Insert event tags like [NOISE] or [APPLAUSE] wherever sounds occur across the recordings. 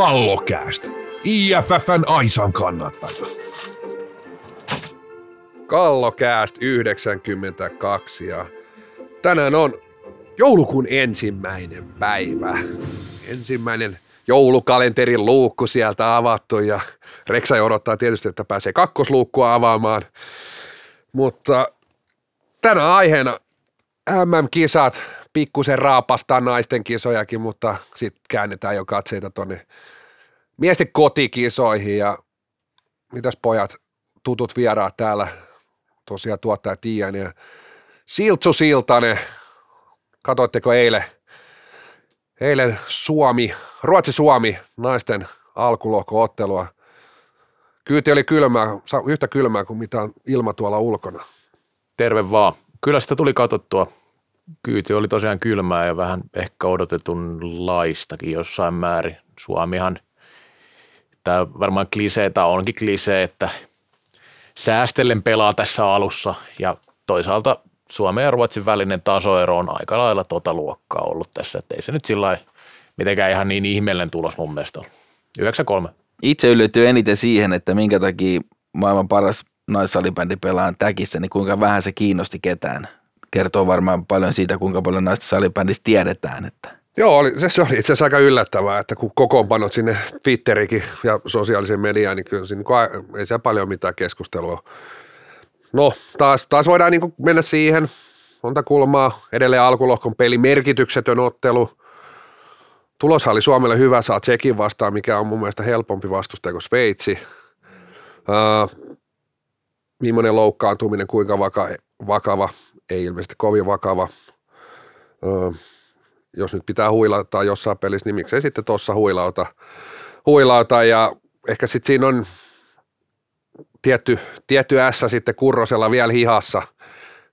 Kallokäästä. IFFn Aisan kannattaja. Kallokääst 92 ja tänään on joulukuun ensimmäinen päivä. Ensimmäinen joulukalenterin luukku sieltä avattu ja Reksa odottaa tietysti, että pääsee kakkosluukkua avaamaan. Mutta tänä aiheena MM-kisat, pikkusen raapastaa naisten kisojakin, mutta sitten käännetään jo katseita tonne miesten kotikisoihin ja mitäs pojat, tutut vieraat täällä, tosiaan tuottaja Tiian ja Siltsu Siltanen, katoitteko eilen, eilen Suomi, Ruotsi-Suomi naisten alkulohko-ottelua. Kyyti oli kylmää, yhtä kylmää kuin mitä on ilma tuolla ulkona. Terve vaan. Kyllä sitä tuli katsottua. Kyyti oli tosiaan kylmää ja vähän ehkä odotetun laistakin jossain määrin. Suomihan, tämä varmaan kliseitä onkin klisee, että säästellen pelaa tässä alussa ja toisaalta Suomen ja Ruotsin välinen tasoero on aika lailla tota luokkaa ollut tässä, että ei se nyt sillä mitenkään ihan niin ihmeellinen tulos mun mielestä ollut. 9-3. Itse yllätyin eniten siihen, että minkä takia maailman paras naissalibändi pelaa täkissä, niin kuinka vähän se kiinnosti ketään. Kertoo varmaan paljon siitä, kuinka paljon naisten salibändistä tiedetään. Että. Joo, oli, se, se oli itse asiassa aika yllättävää, että kun kokoonpanot sinne Twitterikin ja sosiaalisen mediaan, niin kyllä siinä, ei siellä paljon mitään keskustelua. No, taas, taas voidaan niin mennä siihen, monta kulmaa, edelleen alkulohkon peli, merkityksetön ottelu. Tuloshan oli Suomelle hyvä, saa Tsekin vastaan, mikä on mun mielestä helpompi vastustaja kuin Sveitsi. Uh, millainen loukkaantuminen, kuinka vaka, vakava, ei ilmeisesti kovin vakava. Uh, jos nyt pitää huilata jossain pelissä, niin miksei sitten tuossa huilauta, huilauta ja ehkä sitten siinä on tietty, tietty S sitten Kurrosella vielä hihassa,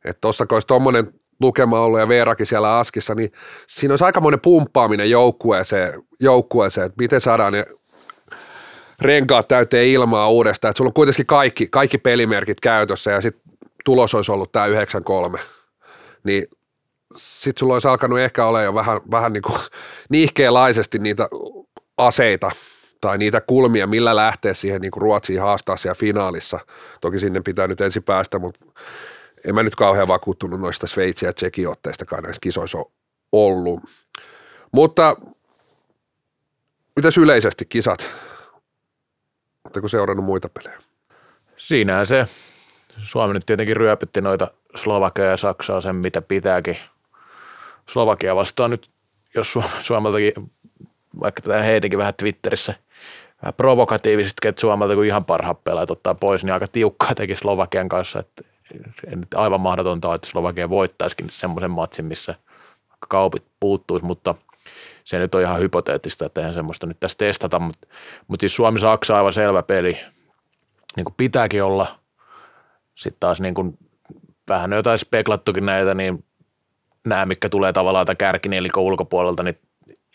että tuossa kun olisi tuommoinen lukema ollut ja Veerakin siellä askissa, niin siinä olisi aikamoinen pumppaaminen joukkueeseen, joukkueeseen että miten saadaan ne renkaat täyteen ilmaa uudestaan, että sulla on kuitenkin kaikki, kaikki pelimerkit käytössä ja sitten tulos olisi ollut tämä 9-3, niin sitten sulla olisi alkanut ehkä olla jo vähän, vähän [LAUGHS] niin kuin niihkeelaisesti niitä aseita tai niitä kulmia, millä lähtee siihen niin kuin Ruotsiin haastaa siellä finaalissa. Toki sinne pitää nyt ensin päästä, mutta en mä nyt kauhean vakuuttunut noista Sveitsi- ja Tsekin-otteistakaan näissä kisoissa ollut. Mutta mitäs yleisesti kisat? Oletteko seurannut muita pelejä? Siinähän se. Suomi nyt tietenkin ryöpytti noita Slovakia ja Saksaa sen, mitä pitääkin. Slovakia vastaan nyt, jos [LAUGHS] Suomeltakin, vaikka tätä heitinkin vähän Twitterissä vähän provokatiivisesti, että Suomelta kun ihan parhaat pelaajat ottaa pois, niin aika tiukkaa teki Slovakian kanssa, että nyt aivan mahdotonta että Slovakia voittaisikin semmoisen matsin, missä kaupit puuttuisi, mutta se nyt on ihan hypoteettista, että eihän semmoista nyt tässä testata, mutta, mutta siis Suomi-Saksa aivan selvä peli, niin kuin pitääkin olla. Sitten taas niin kuin vähän jotain speklattukin näitä, niin nämä, mitkä tulee tavallaan tätä kärkinelikon ulkopuolelta, niin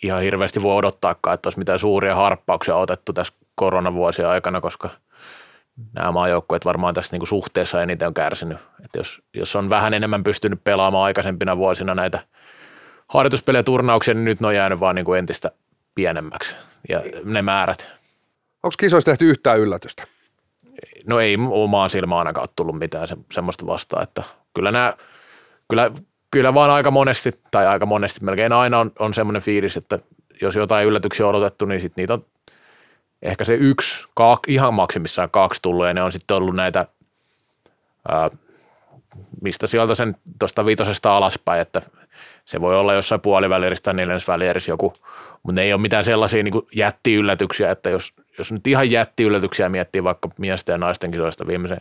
ihan hirveästi voi odottaakaan, että olisi mitään suuria harppauksia otettu tässä koronavuosien aikana, koska nämä maajoukkueet varmaan tässä niinku suhteessa eniten on kärsinyt. Että jos, jos on vähän enemmän pystynyt pelaamaan aikaisempina vuosina näitä harjoituspelejä turnauksia, niin nyt ne on jäänyt vaan niinku entistä pienemmäksi ja ne määrät. Onko kisoissa tehty yhtään yllätystä? No ei omaan silmään ainakaan tullut mitään se, semmoista vastaan, että kyllä nämä, kyllä kyllä vaan aika monesti, tai aika monesti, melkein aina on, on semmoinen fiilis, että jos jotain yllätyksiä on odotettu, niin sitten niitä on ehkä se yksi, kaksi, ihan maksimissaan kaksi tullut, ja ne on sitten ollut näitä, ää, mistä sieltä sen tuosta viitosesta alaspäin, että se voi olla jossain puolivälieristä tai neljännesvälierissä joku, mutta ne ei ole mitään sellaisia niin jättiyllätyksiä, että jos, jos nyt ihan jättiyllätyksiä miettii vaikka miesten ja naisten kisoista viimeisen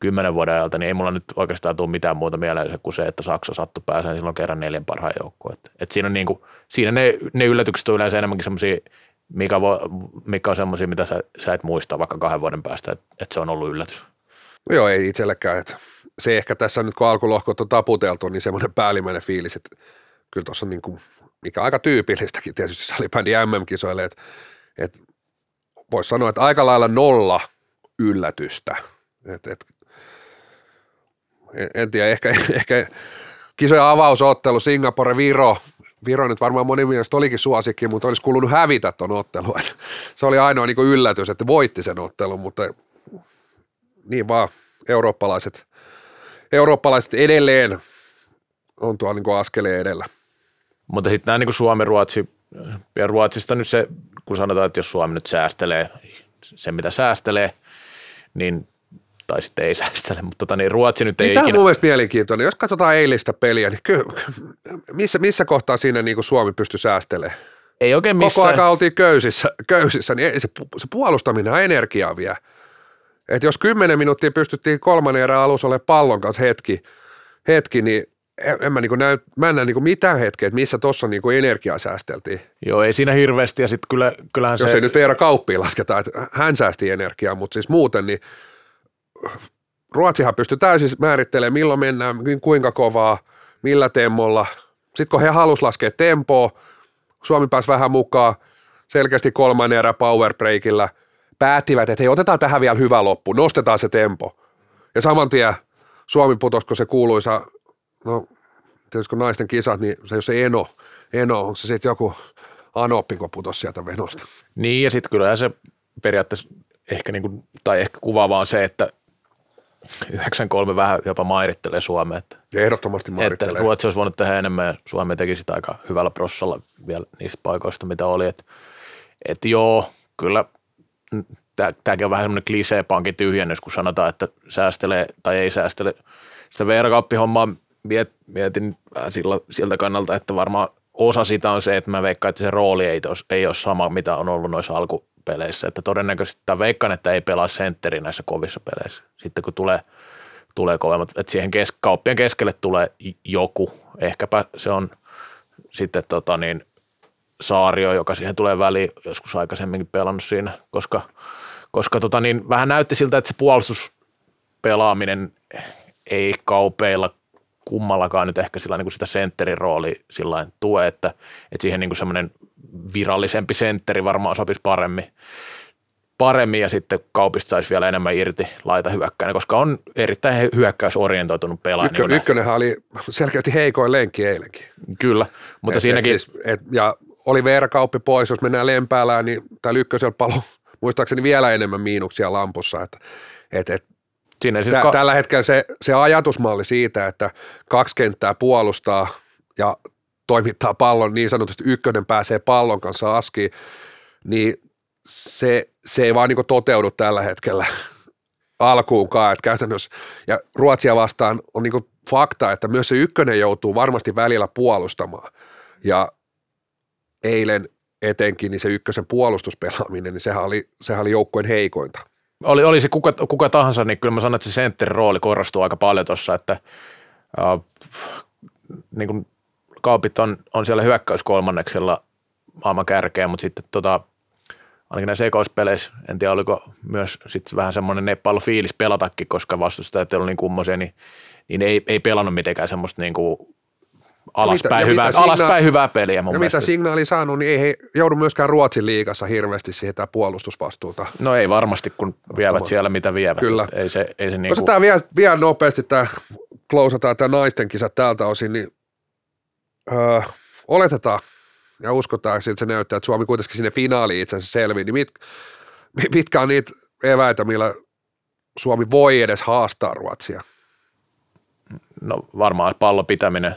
kymmenen vuoden ajalta, niin ei mulla nyt oikeastaan tule mitään muuta mieleen kuin se, että Saksa sattui pääseen silloin kerran neljän parhaan joukkoon. Et, et siinä, on niin kuin, siinä ne, ne yllätykset on yleensä enemmänkin semmoisia, mikä, mikä on semmoisia, mitä sä, sä et muista vaikka kahden vuoden päästä, että et se on ollut yllätys. Joo, ei itsellekään. Että se ehkä tässä nyt, kun alkulohkot on taputeltu, niin semmoinen päällimmäinen fiilis, että kyllä tuossa on niin kuin, mikä aika tyypillistäkin tietysti salibändi MM-kisoille, että, että voisi sanoa, että aika lailla nolla yllätystä. Et, et en, tiedä, ehkä, [LAUGHS] ehkä kisojen avausottelu Singapore, Viro, Viro nyt varmaan moni mielestä olikin suosikki, mutta olisi kuulunut hävitä tuon ottelun. Se oli ainoa niin yllätys, että voitti sen ottelun, mutta niin vaan eurooppalaiset, eurooppalaiset edelleen on tuolla niin askeleen edellä. Mutta sitten nämä niin Suomi-Ruotsi, ja Ruotsista nyt se, kun sanotaan, että jos Suomi nyt säästelee se, mitä säästelee, niin tai sitten ei [LAUGHS] säästele, mutta tota, niin Ruotsi nyt ei niin, Tämä ikinä... on mun mielenkiintoinen. Jos katsotaan eilistä peliä, niin ky- missä, missä kohtaa siinä niin kuin Suomi pystyi säästelemään? Ei oikein missään. Koko aika oltiin köysissä, köysissä niin se, se puolustaminen on energiaa vielä. Et jos kymmenen minuuttia pystyttiin kolmannen erän alussa olemaan pallon kanssa hetki, hetki niin en, mä, niin näy, mä en näe niin mitään hetkeä, että missä tuossa niin energiaa säästeltiin. Joo, ei siinä hirveästi ja sitten kyllä, kyllähän Jos se... ei nyt Veera Kauppiin lasketa, että hän säästi energiaa, mutta siis muuten niin Ruotsihan pystyi täysin määrittelemään, milloin mennään, kuinka kovaa, millä temmolla. Sitten kun he halus laskea tempoa, Suomi pääsi vähän mukaan, selkeästi kolmannen erä power breakillä, päättivät, että hei, otetaan tähän vielä hyvä loppu, nostetaan se tempo. Ja saman tien Suomi putosko se kuuluisa, no tietysti kun naisten kisat, niin se jos se Eno, Eno, on se sitten joku Anoppi, kun putosi sieltä venosta. Niin ja sitten kyllä se periaatteessa ehkä, niin kuin, tai ehkä kuvaava on se, että 93 vähän jopa mairittelee Suomea. Että, Ehdottomasti mairittelee. Että Ruotsi olisi voinut tehdä enemmän ja Suomi teki sitä aika hyvällä prossalla vielä niistä paikoista, mitä oli. Että, että joo, kyllä tämäkin on vähän semmoinen klisee pankin tyhjennys, kun sanotaan, että säästelee tai ei säästele. Sitä VR-kauppihommaa mietin sillä, siltä kannalta, että varmaan osa sitä on se, että mä veikkaan, että se rooli ei, tos, ei ole sama, mitä on ollut noissa alku, peleissä. Että todennäköisesti tämä veikkaan, että ei pelaa sentteri näissä kovissa peleissä. Sitten kun tulee, tulee kovemmat, että siihen kes, kauppien keskelle tulee joku. Ehkäpä se on sitten tota niin, Saario, joka siihen tulee väliin, joskus aikaisemminkin pelannut siinä, koska, koska tota niin, vähän näytti siltä, että se puolustuspelaaminen ei kaupeilla kummallakaan nyt ehkä sillä niin kuin sitä sentterin rooli sillä tue, että, että siihen niin kuin semmoinen virallisempi sentteri varmaan sopisi paremmin, paremmin ja sitten kaupista saisi vielä enemmän irti laita hyökkäin, koska on erittäin hyökkäysorientoitunut pelaaja. Ykkö, niin ykkönenhän oli selkeästi heikoin lenkki eilenkin. Kyllä, mutta et, siinäkin... Et siis, et, ja oli Veera-kauppi pois, jos mennään Lempäälään, niin täällä ykkösellä palo muistaakseni vielä enemmän miinuksia lampussa, että et, et, Siinä tä, ka- tällä hetkellä se, se ajatusmalli siitä, että kaksi kenttää puolustaa ja toimittaa pallon, niin sanotusti ykkönen pääsee pallon kanssa askiin, niin se, se ei vaan niin toteudu tällä hetkellä [LAUGHS] alkuunkaan, että käytännössä, ja Ruotsia vastaan on niin fakta, että myös se ykkönen joutuu varmasti välillä puolustamaan, ja eilen etenkin niin se ykkösen puolustuspelaaminen, niin sehän oli, sehän oli joukkueen heikointa. Oli, oli se kuka, kuka tahansa, niin kyllä mä sanon, että se sentterin rooli korostuu aika paljon tuossa, että äh, niin kuin kaupit on, on siellä hyökkäyskolmanneksella maailman kärkeä, mutta sitten tota, ainakin näissä ekoispeleissä, en tiedä oliko myös sit vähän semmoinen nepallo fiilis pelatakin, koska vastustajat ei ollut niin kummoisia, niin, niin ei, ei pelannut mitenkään semmoista niin kuin alaspäin, mitä, hyvää, signaali, alaspäin hyvää peliä mun ja mielestä. mitä signaali saanut, niin ei he joudu myöskään Ruotsin liigassa hirveästi sitä puolustusvastuuta. No ei varmasti, kun vievät siellä mitä vievät. Kyllä. Ei se, ei se niin kuin... vielä, vielä nopeasti tämä, klousataan tämä naisten kisa tältä osin, niin öö, oletetaan ja uskotaan, että se näyttää, että Suomi kuitenkin sinne finaaliin itse asiassa selvii, niin mit, mitkä on niitä eväitä, millä Suomi voi edes haastaa Ruotsia? No varmaan pallon pitäminen,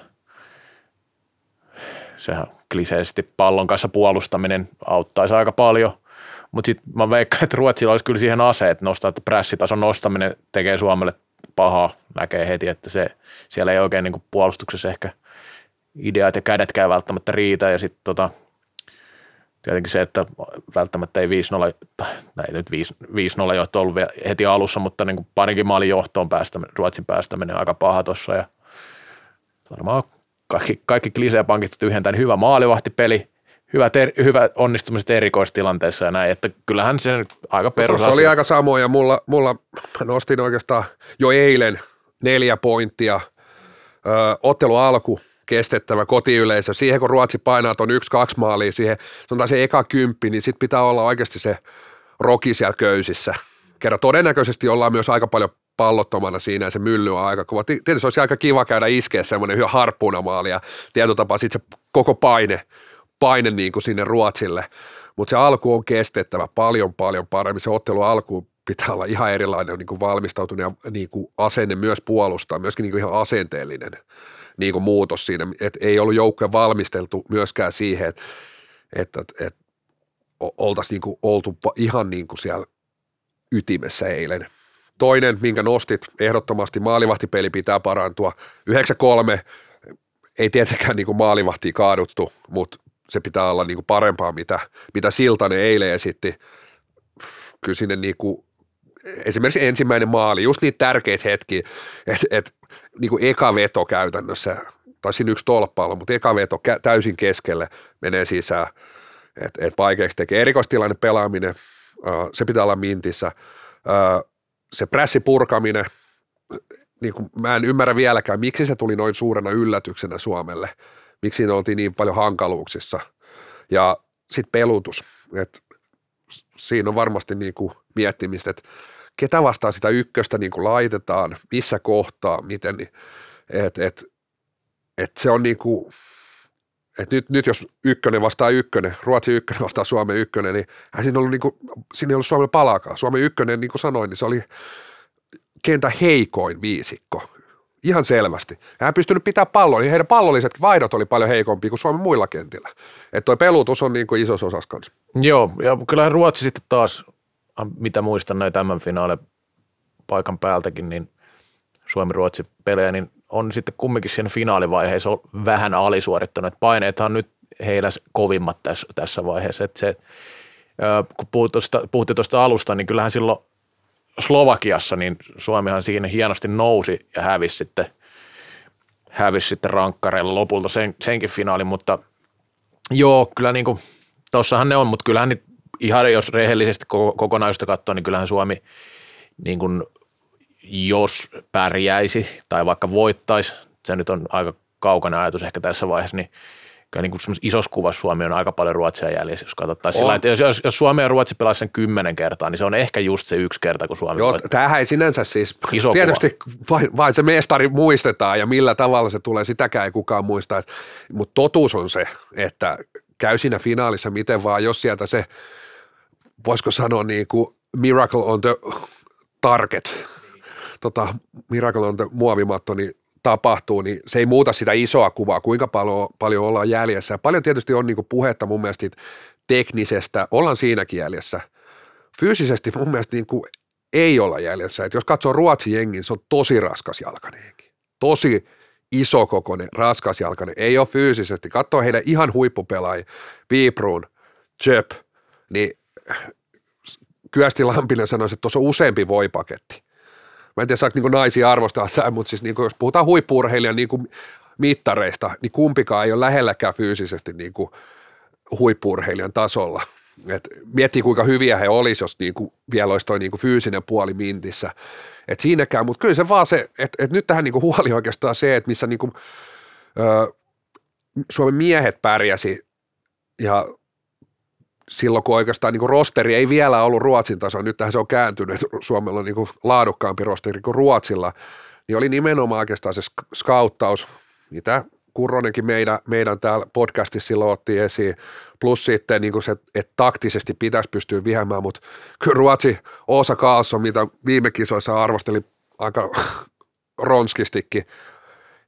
sehän kliseisesti pallon kanssa puolustaminen auttaisi aika paljon, mutta sitten mä veikkaan, että Ruotsilla olisi kyllä siihen aseet nostaa, että prässitason nostaminen tekee Suomelle pahaa, näkee heti, että se, siellä ei oikein niin puolustuksessa ehkä – ideat ja kädetkään välttämättä riitä. Ja sitten tota, tietenkin se, että välttämättä ei 5-0, tai ei nyt 5-0 johto ollut heti alussa, mutta niin kuin parinkin maalin johtoon päästäminen, Ruotsin päästäminen aika paha tuossa ja varmaan kaikki, kaikki kliseepankit tyhjentää, niin hyvä maalivahtipeli, hyvä, ter, hyvä onnistumiset erikoistilanteessa ja näin, että kyllähän se aika perus no, oli aika samoja, mulla, mulla nostin oikeastaan jo eilen neljä pointtia, Ö, ottelu alku, kestettävä kotiyleisö. Siihen kun Ruotsi painaa tuon yksi-kaksi maalia siihen, sanotaan se eka kymppi, niin sitten pitää olla oikeasti se roki siellä köysissä. Kerran todennäköisesti ollaan myös aika paljon pallottomana siinä ja se mylly on aika kova. Tietysti olisi aika kiva käydä iskeä semmoinen hyvä harppuunamaali ja tietotapa sitten se koko paine, paine niin kuin sinne Ruotsille. Mutta se alku on kestettävä paljon, paljon paremmin. Se ottelu alku pitää olla ihan erilainen niin kuin valmistautunut ja niin kuin asenne myös puolustaa, myöskin niin kuin ihan asenteellinen niin kuin muutos siinä. Et ei ollut joukkoja valmisteltu myöskään siihen, että, että, että oltaisiin niin kuin oltu ihan niin kuin siellä ytimessä eilen. Toinen, minkä nostit, ehdottomasti maalivahtipeli pitää parantua. 9-3 ei tietenkään niin kuin maalivahtia kaaduttu, mutta se pitää olla niin kuin parempaa, mitä, mitä Siltanen eilen esitti. Kyllä sinne niin kuin, esimerkiksi ensimmäinen maali, just niitä tärkeitä hetkiä, että et, niin kuin eka veto käytännössä, tai siinä yksi tolppa mutta eka veto täysin keskelle menee sisään, että et vaikeaksi tekee. Erikoistilanne pelaaminen, se pitää olla mintissä. Se pressi purkaminen, niin kuin, mä en ymmärrä vieläkään, miksi se tuli noin suurena yllätyksenä Suomelle, miksi siinä oltiin niin paljon hankaluuksissa. Ja sitten pelutus, että siinä on varmasti niin kuin miettimistä, että ketä vastaan sitä ykköstä niin kuin laitetaan, missä kohtaa, miten, niin, että et, et se on niin kuin, et nyt, nyt jos ykkönen vastaa ykkönen, Ruotsi ykkönen vastaa Suomen ykkönen, niin hän siinä, ollut niin kuin, siinä ei ollut Suomen palaakaan. Suomen ykkönen, niin kuin sanoin, niin se oli kentä heikoin viisikko. Ihan selvästi. Hän pystynyt pitää pallon, niin heidän pallolliset vaihdot oli paljon heikompia kuin Suomen muilla kentillä. Että toi pelutus on niin kuin isossa osassa kanssa. Joo, ja kyllähän Ruotsi sitten taas, mitä muistan näin tämän finaale paikan päältäkin, niin Suomi-Ruotsi pelejä, niin on sitten kumminkin siinä finaalivaiheessa vähän alisuorittanut. Paineethan on nyt heillä kovimmat tässä, tässä vaiheessa. Että se, kun puhuttiin tuosta alusta, niin kyllähän silloin Slovakiassa, niin Suomihan siinä hienosti nousi ja hävisi sitten, hävisi sitten rankkareilla lopulta sen, senkin finaalin, mutta joo, kyllä niin kuin, tossahan ne on, mutta kyllähän niin ihan jos rehellisesti kokonaisuutta katsoo, niin kyllähän Suomi niin kuin, jos pärjäisi tai vaikka voittaisi, se nyt on aika kaukana ajatus ehkä tässä vaiheessa, niin kyllä niin kuin isossa kuvassa Suomi on aika paljon Ruotsia jäljessä, jos katsotaan sillä että jos, jos, jos Suomi ja Ruotsi pelaisi sen kymmenen kertaa, niin se on ehkä just se yksi kerta, kun Suomi Joo, tämähän ei sinänsä siis, [LAUGHS] Iso tietysti vain, vain, se mestari muistetaan ja millä tavalla se tulee, sitäkään ei kukaan muista, mutta totuus on se, että käy siinä finaalissa miten vaan, jos sieltä se, voisiko sanoa niin kuin miracle on the target, tota, miracle on muovimatto, niin tapahtuu, niin se ei muuta sitä isoa kuvaa, kuinka paljon, paljon ollaan jäljessä. Ja paljon tietysti on niin puhetta mun mielestä teknisestä, ollaan siinäkin jäljessä. Fyysisesti mun mielestä niin kuin ei olla jäljessä. Et jos katsoo Ruotsin jengin, se on tosi raskas jalkainen. Tosi isokokoinen, raskas jalkainen. Ei ole fyysisesti. Katsoo heidän ihan huippupelaajia, Viipruun, Jöp, niin Kyösti Lampinen sanoisi, että tuossa on useampi voipaketti mä en tiedä saako niin naisia arvostaa sitä, mutta siis niin kuin, jos puhutaan huippuurheilijan niin kuin mittareista, niin kumpikaan ei ole lähelläkään fyysisesti niin kuin huippuurheilijan tasolla. Et miettii, kuinka hyviä he olisivat, jos niin kuin vielä olisi toi niin kuin fyysinen puoli mintissä. Et siinäkään, mutta kyllä se vaan se, että et nyt tähän niin kuin huoli oikeastaan se, että missä niin kuin, ö, Suomen miehet pärjäsi ja silloin, kun oikeastaan niin kuin rosteri ei vielä ollut Ruotsin nyt tähän se on kääntynyt, Suomella on niin kuin laadukkaampi rosteri kuin Ruotsilla, niin oli nimenomaan oikeastaan se skauttaus, mitä Kurronenkin meidän, meidän täällä podcastissa silloin otti esiin, plus sitten niin se, että taktisesti pitäisi pystyä vihämään, mutta kyllä Ruotsi Osa Kaalsson, mitä viime kisoissa arvosteli aika [LAUGHS] ronskistikin,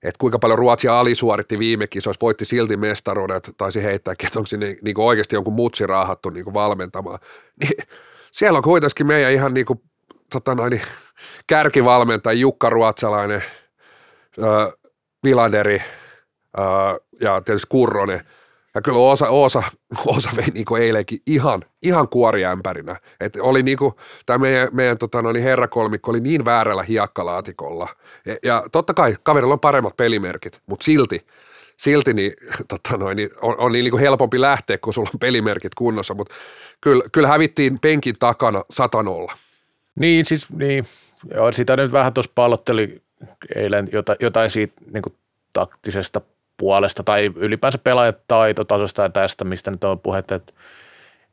että kuinka paljon Ruotsia alisuoritti viime kisoissa, voitti silti mestaruudet, taisi heittääkin, että onko sinne niin kuin oikeasti jonkun mutsi raahattu niin kuin valmentamaan. [LAUGHS] Niin, siellä on kuitenkin meidän ihan niin kuin, tota noin, kärkivalmentaja Jukka Ruotsalainen, äh, Vilanderi äh, ja tietysti Kurronen – ja kyllä osa, osa, osa vei niin eilenkin ihan, ihan kuoriämpärinä. Et oli niin kuin, tämä meidän, meidän tota, no niin herrakolmikko oli niin väärällä hiekkalaatikolla. Ja, ja totta kai kaverilla on paremmat pelimerkit, mutta silti, silti niin, tota noin, niin on, on niin, niin kuin helpompi lähteä, kun sulla on pelimerkit kunnossa. Mutta kyllä, kyllä hävittiin penkin takana satanolla. Niin, siis niin. Joo, sitä nyt vähän tuossa pallotteli eilen jotain, jotain siitä niin kuin taktisesta puolesta tai ylipäänsä pelaajataitotasosta ja tästä, mistä nyt on puhetta, että,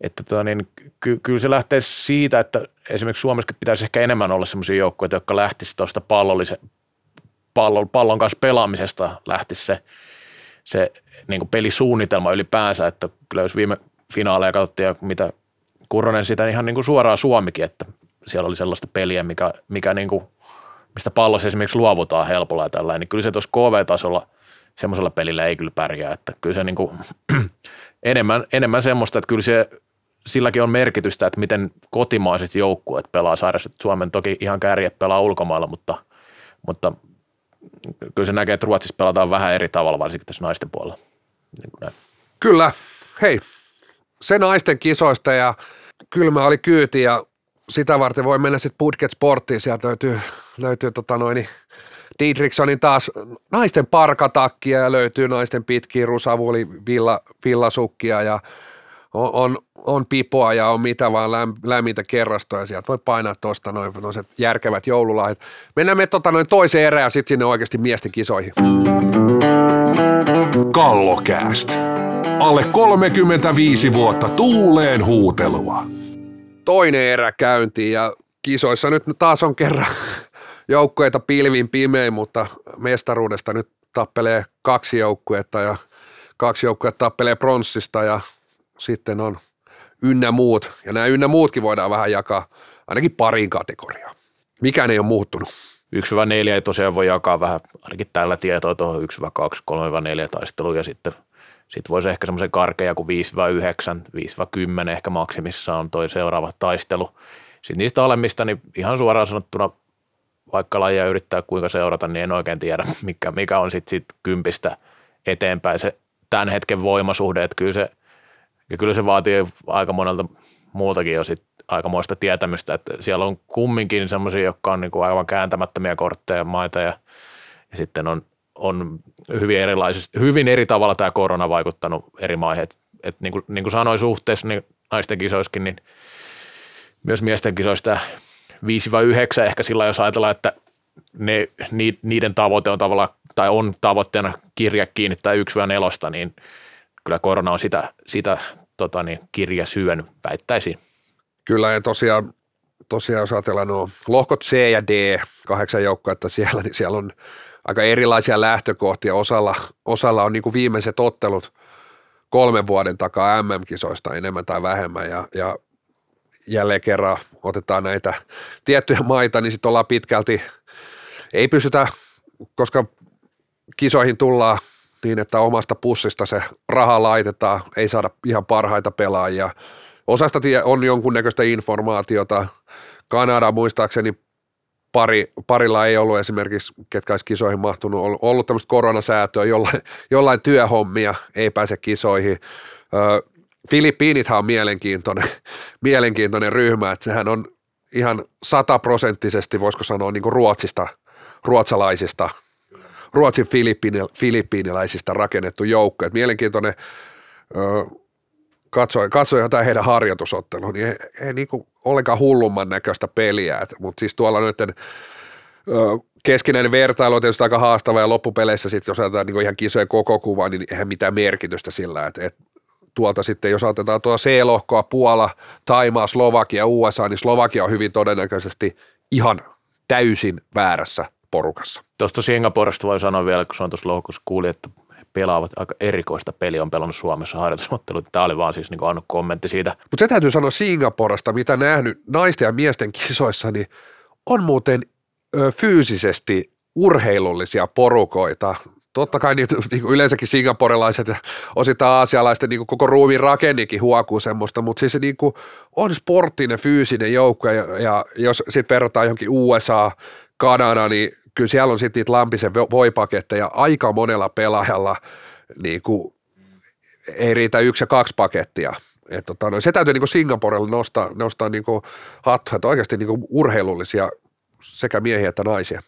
että tota, niin, ky, kyllä se lähtee siitä, että esimerkiksi Suomessa pitäisi ehkä enemmän olla sellaisia joukkoja, jotka lähtisi tuosta pallon, pallon kanssa pelaamisesta lähtisi se, se niin kuin pelisuunnitelma ylipäänsä, että kyllä jos viime finaaleja katsottiin ja mitä Kurronen sitä ihan niin kuin suoraan Suomikin, että siellä oli sellaista peliä, mikä, mikä niin kuin, mistä pallossa esimerkiksi luovutaan helpolla ja tällainen, niin kyllä se tuossa KV-tasolla semmoisella pelillä ei kyllä pärjää, että kyllä se niin kuin, [CLEARS THROAT] enemmän, enemmän semmoista, että kyllä se silläkin on merkitystä, että miten kotimaiset joukkueet pelaa sarjassa. Suomen toki ihan kärje pelaa ulkomailla, mutta, mutta kyllä se näkee, että Ruotsissa pelataan vähän eri tavalla, varsinkin tässä naisten puolella. Niin kuin näin. Kyllä. Hei, se naisten kisoista ja kylmä oli kyyti ja sitä varten voi mennä sitten Budget Sporttiin. Sieltä löytyy, löytyy tota noin, Didriksonin taas naisten parkatakkia ja löytyy naisten pitkiä rusavuli villa, villasukkia ja on, on, on, pipoa ja on mitä vaan läm, lämmintä kerrastoa sieltä voi painaa tuosta noin järkevät joululahjat. Mennään me tota noin toiseen erään ja sitten sinne oikeasti miesten kisoihin. Kallokääst. Alle 35 vuotta tuuleen huutelua. Toinen erä käyntiin ja kisoissa nyt taas on kerran joukkueita pilvin pimein, mutta mestaruudesta nyt tappelee kaksi joukkuetta ja kaksi joukkuetta tappelee pronssista ja sitten on ynnä muut. Ja nämä ynnä muutkin voidaan vähän jakaa ainakin pariin kategoriaan. Mikään ei ole muuttunut. 1-4 ei tosiaan voi jakaa vähän, ainakin tällä tietoa tuohon 1-2, 3-4 taistelu ja sitten sitten voisi ehkä semmoisen karkeja kuin 5-9, 5-10 ehkä maksimissaan on toi seuraava taistelu. Sitten niistä alemmista, niin ihan suoraan sanottuna, vaikka lajia yrittää kuinka seurata, niin en oikein tiedä, [LAUGHS] mikä, mikä on sitten sit kympistä eteenpäin se tämän hetken voimasuhde, että kyllä se, kyllä se vaatii aika monelta muutakin jo sit aikamoista tietämystä, että siellä on kumminkin semmoisia, jotka on niinku aivan kääntämättömiä kortteja maita ja, ja sitten on on hyvin, erilaisesti, hyvin eri tavalla tämä korona vaikuttanut eri maihin. Et, et niin, kuin, niin kuin sanoin suhteessa niin naisten kisoiskin, niin myös miesten kisoista 5-9 ehkä sillä, jos ajatellaan, että ne, niiden tavoite on tavallaan, tai on tavoitteena kirja kiinni tai 1-4, niin kyllä korona on sitä, sitä tota niin, kirja syön, väittäisin. Kyllä ja tosiaan, tosiaan jos ajatellaan nuo lohkot C ja D, kahdeksan joukkoa, että siellä, niin siellä on aika erilaisia lähtökohtia. Osalla, osalla on niin kuin viimeiset ottelut kolmen vuoden takaa MM-kisoista enemmän tai vähemmän ja, ja jälleen kerran otetaan näitä tiettyjä maita, niin sitten ollaan pitkälti, ei pysytä, koska kisoihin tullaan niin, että omasta pussista se raha laitetaan, ei saada ihan parhaita pelaajia. Osasta on jonkunnäköistä informaatiota. Kanada muistaakseni pari, parilla ei ollut esimerkiksi, ketkä olisi kisoihin mahtunut, ollut, ollut tämmöistä koronasäätöä, jollain, jollain työhommia ei pääse kisoihin. Filippiinithan on mielenkiintoinen, [LAUGHS] mielenkiintoinen ryhmä, että sehän on ihan sataprosenttisesti, voisiko sanoa, niin kuin Ruotsista, ruotsalaisista, Ruotsin filippiiniläisistä rakennettu joukko. Että mielenkiintoinen, katsoin, katsoin jotain heidän harjoitusottelua, niin ei, ei niin kuin ollenkaan hullumman näköistä peliä, Et, mutta siis tuolla noiden keskinäinen vertailu on tietysti aika haastava ja loppupeleissä sitten, jos ajatellaan niin ihan kisojen koko kuva, niin eihän mitään merkitystä sillä, että, että tuolta sitten, jos otetaan tuolla C-lohkoa, Puola, Taimaa, Slovakia, USA, niin Slovakia on hyvin todennäköisesti ihan täysin väärässä porukassa. Tuosta Singaporesta voi sanoa vielä, kun se on tuossa lohkossa kuuli, että pelaavat aika erikoista peliä, on pelannut Suomessa harjoitusottelut. Tämä oli vaan siis niin kuin kommentti siitä. Mutta se täytyy sanoa Singaporesta, mitä nähnyt naisten ja miesten kisoissa, niin on muuten ö, fyysisesti urheilullisia porukoita. Totta kai niin, niin kuin yleensäkin singaporelaiset ja osittain aasialaisten niin kuin koko ruumiin rakennikin huokuu semmoista, mutta siis se niin kuin on sporttinen, fyysinen joukko ja, ja jos sitten verrataan johonkin USA, Kanada, niin kyllä siellä on sitten niitä Lampisen voipaketteja aika monella pelaajalla niin kuin ei riitä yksi ja kaksi pakettia. Et tota, no, se täytyy niin Singaporella nostaa, nostaa niin hattu, että oikeasti niin urheilullisia sekä miehiä että naisia.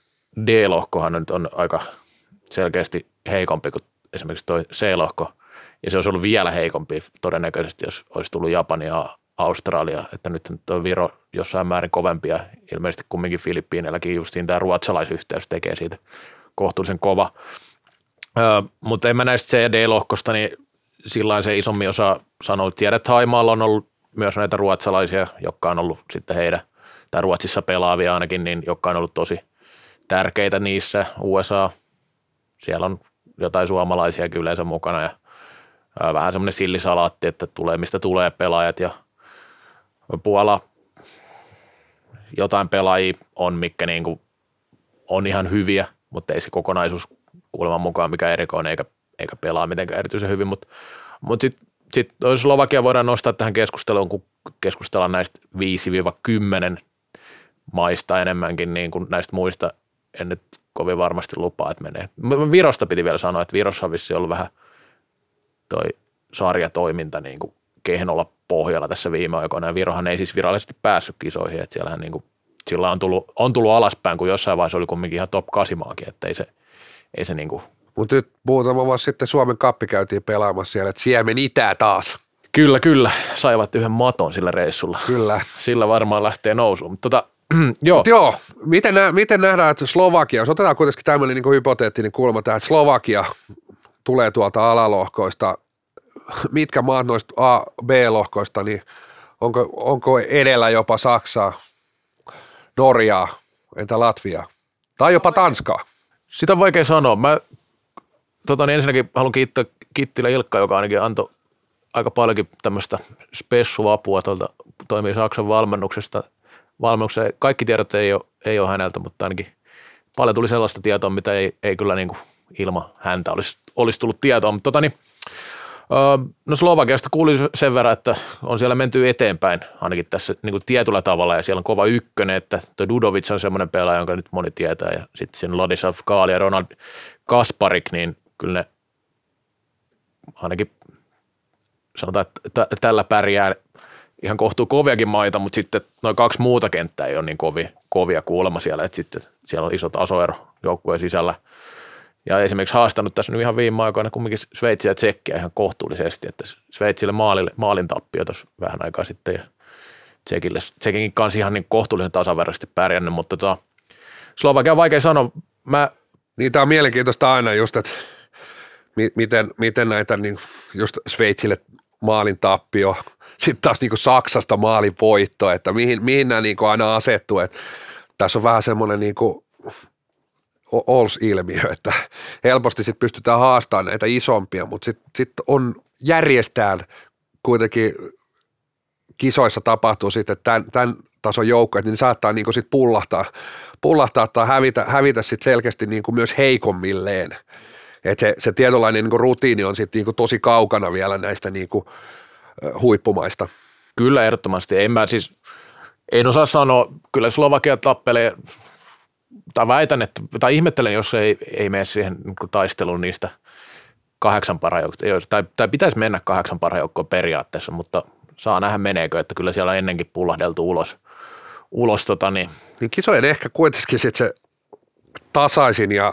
D-lohkohan nyt on aika selkeästi heikompi kuin esimerkiksi tuo C-lohko, ja se olisi ollut vielä heikompi todennäköisesti, jos olisi tullut Japani ja Australia, että nyt tuo Viro jossain määrin kovempia, ilmeisesti kumminkin Filippiineilläkin justiin tämä ruotsalaisyhteys tekee siitä kohtuullisen kova. Öö, mutta en mä näistä CD-lohkosta, niin sillä se isommin osa sanoo, että tiedät, Haimaalla on ollut myös näitä ruotsalaisia, jotka on ollut sitten heidän, tai Ruotsissa pelaavia ainakin, niin jotka on ollut tosi tärkeitä niissä. USA, siellä on jotain suomalaisiakin yleensä mukana ja vähän semmoinen sillisalaatti, että tulee mistä tulee pelaajat ja Puola jotain pelaajia on, mikä niin kuin on ihan hyviä, mutta ei se kokonaisuus kuuleman mukaan mikä erikoinen eikä, eikä pelaa mitenkään erityisen hyvin, mutta, mutta sitten sit Slovakia voidaan nostaa tähän keskusteluun, kun keskustellaan näistä 5-10 maista enemmänkin niin kuin näistä muista. En nyt kovin varmasti lupaa, että menee. Virosta piti vielä sanoa, että Virossa on vissi ollut vähän toi sarjatoiminta niin kuin kehnolla pohjalla tässä viime aikoina. Ja Virohan ei siis virallisesti päässyt kisoihin, että siellähän niin kuin, sillä on tullut, on tullut alaspäin, kun jossain vaiheessa oli kumminkin ihan top 8 maakin, että ei se, ei se niin kuin Mutta nyt muutama vuosi sitten Suomen kappi käytiin pelaamassa siellä, että siemen itää taas. Kyllä, kyllä. Saivat yhden maton sillä reissulla. Kyllä. Sillä varmaan lähtee nousuun. Mutta tota, [CLEARS THROAT] joo. Joo, miten, nä, miten nähdään, että Slovakia, jos otetaan kuitenkin tämmöinen niin hypoteettinen kulma tähän, että Slovakia tulee tuolta alalohkoista, [CLEARS THROAT] mitkä maat noista A, B-lohkoista, niin onko, onko edellä jopa Saksaa, Norjaa, entä Latviaa, tai jopa Tanskaa? Sitä on vaikea sanoa. Mä tota, niin ensinnäkin haluan kiittää Kittilä Ilkka, joka ainakin antoi aika paljonkin tämmöistä spessuapua tuolta, toimii Saksan valmennuksesta. Valmennuksessa kaikki tiedot ei ole, ei ole häneltä, mutta ainakin paljon tuli sellaista tietoa, mitä ei, ei kyllä niin kuin ilman häntä olisi, olisi tullut tietoa. Mutta tota, niin, No Slovakiasta kuuli sen verran, että on siellä menty eteenpäin ainakin tässä niin kuin tietyllä tavalla. Ja siellä on kova ykkönen, että tuo Dudovic on semmoinen pelaaja, jonka nyt moni tietää. Ja sitten siinä Ladislav Kaali ja Ronald Kasparik, niin kyllä ne ainakin sanotaan, että tällä pärjää ihan kohtuu koviakin maita, mutta sitten noin kaksi muuta kenttää ei ole niin kovia, kovia kuulemma siellä, että sitten siellä on iso tasoero joukkueen sisällä – ja esimerkiksi haastanut tässä nyt ihan viime aikoina kumminkin Sveitsiä ja Tsekkiä ihan kohtuullisesti, että Sveitsille maalille, maalin tappio tuossa vähän aikaa sitten ja Tsekille, Tsekinkin kanssa ihan niin kohtuullisen tasaveroisesti pärjännyt, mutta tota, Slovakia on vaikea sanoa. Mä, niin tämä on mielenkiintoista aina just, että mi- miten, miten näitä niin just Sveitsille maalin tappio, sitten taas niin Saksasta maalin voitto, että mihin, mihin nämä niin aina asettuu, että tässä on vähän semmoinen niin OLS-ilmiö, että helposti sitten pystytään haastamaan näitä isompia, mutta sitten sit on järjestään kuitenkin kisoissa tapahtuu sitten, että tämän, tämän tason joukkoja, niin saattaa niin sitten pullahtaa, pullahtaa tai hävitä, hävitä sitten selkeästi niin myös heikommilleen. että se, se tietynlainen niin rutiini on sitten niin tosi kaukana vielä näistä niin huippumaista. Kyllä ehdottomasti. En mä siis, en osaa sanoa, kyllä Slovakia tappelee tai väitän, että, tai ihmettelen, jos ei, ei mene siihen niin taisteluun niistä kahdeksan parajoukkoa, tai, tai pitäisi mennä kahdeksan parajoukkoa periaatteessa, mutta saa nähdä meneekö, että kyllä siellä on ennenkin pullahdeltu ulos. ulos tota, niin. niin kisojen ehkä kuitenkin sit se tasaisin ja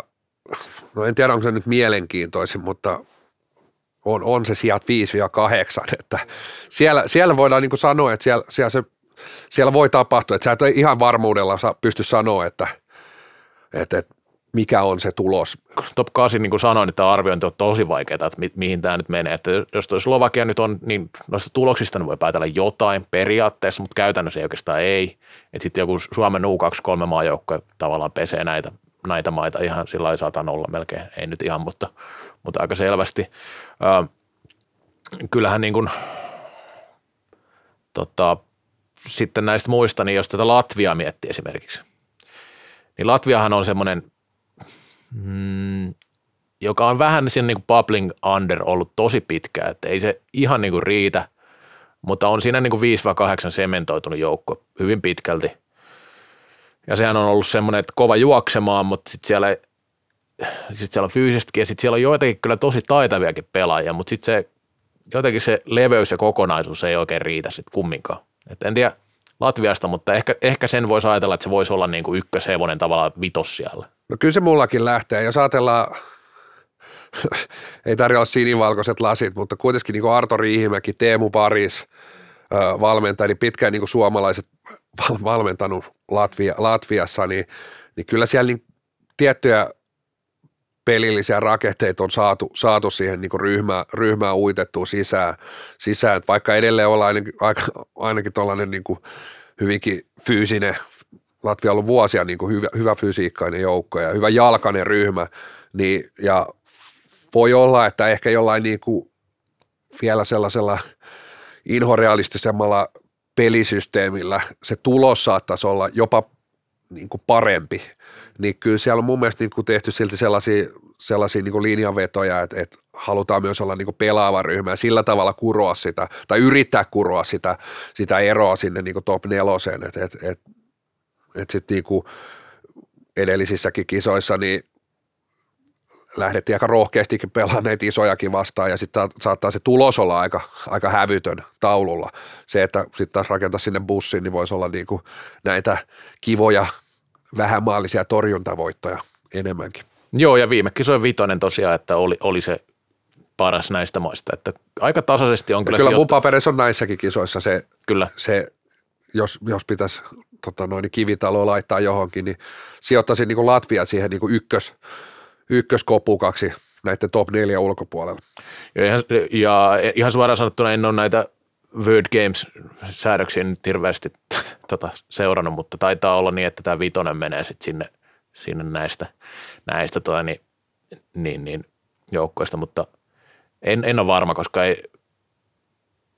no en tiedä onko se nyt mielenkiintoisin, mutta on, on se sieltä 5-8, että siellä, siellä voidaan niin sanoa, että siellä, siellä, se, siellä voi tapahtua, että sä et ihan varmuudella pysty sanoa, että – että, että mikä on se tulos. Top 8, niin kuin sanoin, että arviointi on tosi vaikeaa, että mi- mihin tämä nyt menee. Että jos tuo Slovakia nyt on, niin noista tuloksista voi päätellä jotain periaatteessa, mutta käytännössä ei oikeastaan ei. Että sitten joku Suomen U23 maajoukko tavallaan pesee näitä, näitä maita ihan sillä lailla saatan olla melkein, ei nyt ihan, mutta, mutta aika selvästi. Ö, kyllähän niin kuin, tota, sitten näistä muista, niin jos tätä Latviaa miettii esimerkiksi – niin Latviahan on semmoinen, mm, joka on vähän sen niin kuin bubbling under ollut tosi pitkään, että ei se ihan niin kuin riitä, mutta on siinä niin kuin 5-8 sementoitunut joukko hyvin pitkälti. Ja sehän on ollut semmoinen, että kova juoksemaan, mutta sitten siellä, sit siellä on fyysisestikin ja sitten siellä on joitakin kyllä tosi taitaviakin pelaajia, mutta sitten se jotenkin se leveys ja kokonaisuus ei oikein riitä sitten kumminkaan. Et en tiedä, Latviasta, mutta ehkä, ehkä sen voisi ajatella, että se voisi olla niin kuin ykköshevonen tavallaan vitos siellä. No kyllä se mullakin lähtee. Jos ajatellaan, [LAUGHS] ei olla sinivalkoiset lasit, mutta kuitenkin niin kuin Arto Riihimäki, Teemu Paris, valmentaja, niin pitkään niin kuin suomalaiset valmentanut Latvia, Latviassa, niin, niin kyllä siellä niin tiettyjä pelillisiä rakenteita on saatu, saatu siihen niin ryhmään, ryhmään uitettua sisään, sisään. Vaikka edelleen ollaan ainakin, ainakin tuollainen niin hyvinkin fyysinen, Latvia on ollut vuosia niin kuin hyvä, hyvä fysiikkainen joukko ja hyvä jalkainen ryhmä, niin, ja voi olla, että ehkä jollain niin kuin vielä sellaisella inhorealistisemmalla pelisysteemillä se tulos saattaisi olla jopa niin kuin parempi, niin kyllä siellä on mun mielestä niin kuin tehty silti sellaisia, sellaisia niin kuin linjanvetoja, että, että halutaan myös olla niin kuin pelaava ryhmä ja sillä tavalla kuroa sitä, tai yrittää kuroa sitä, sitä eroa sinne niin kuin top neloseen, että, että, että, että sitten niin kuin edellisissäkin kisoissa niin lähdettiin aika rohkeastikin pelaamaan näitä isojakin vastaan ja sitten saattaa se tulos olla aika, aika hävytön taululla. Se, että sitten taas rakentaa sinne bussiin, niin voisi olla niin kuin näitä kivoja vähänmaallisia torjuntavoittoja enemmänkin. Joo, ja viime kisojen vitonen tosiaan, että oli, oli se paras näistä maista, että aika tasaisesti on kyllä Kyllä mun paperissa on näissäkin kisoissa se, Kyllä, se jos, jos pitäisi tota noin, kivitalo laittaa johonkin, niin sijoittaisin niin Latvia siihen niin ykkös, ykköskopukaksi näiden top neljä ulkopuolella. ja ihan, ja ihan suoraan sanottuna en ole näitä Word Games-säädöksiä nyt hirveästi [LAUGHS] tota, seurannut, mutta taitaa olla niin, että tämä vitonen menee sitten sinne, sinne näistä, näistä tota, niin, niin, niin, joukkoista, mutta en, en ole varma, koska ei,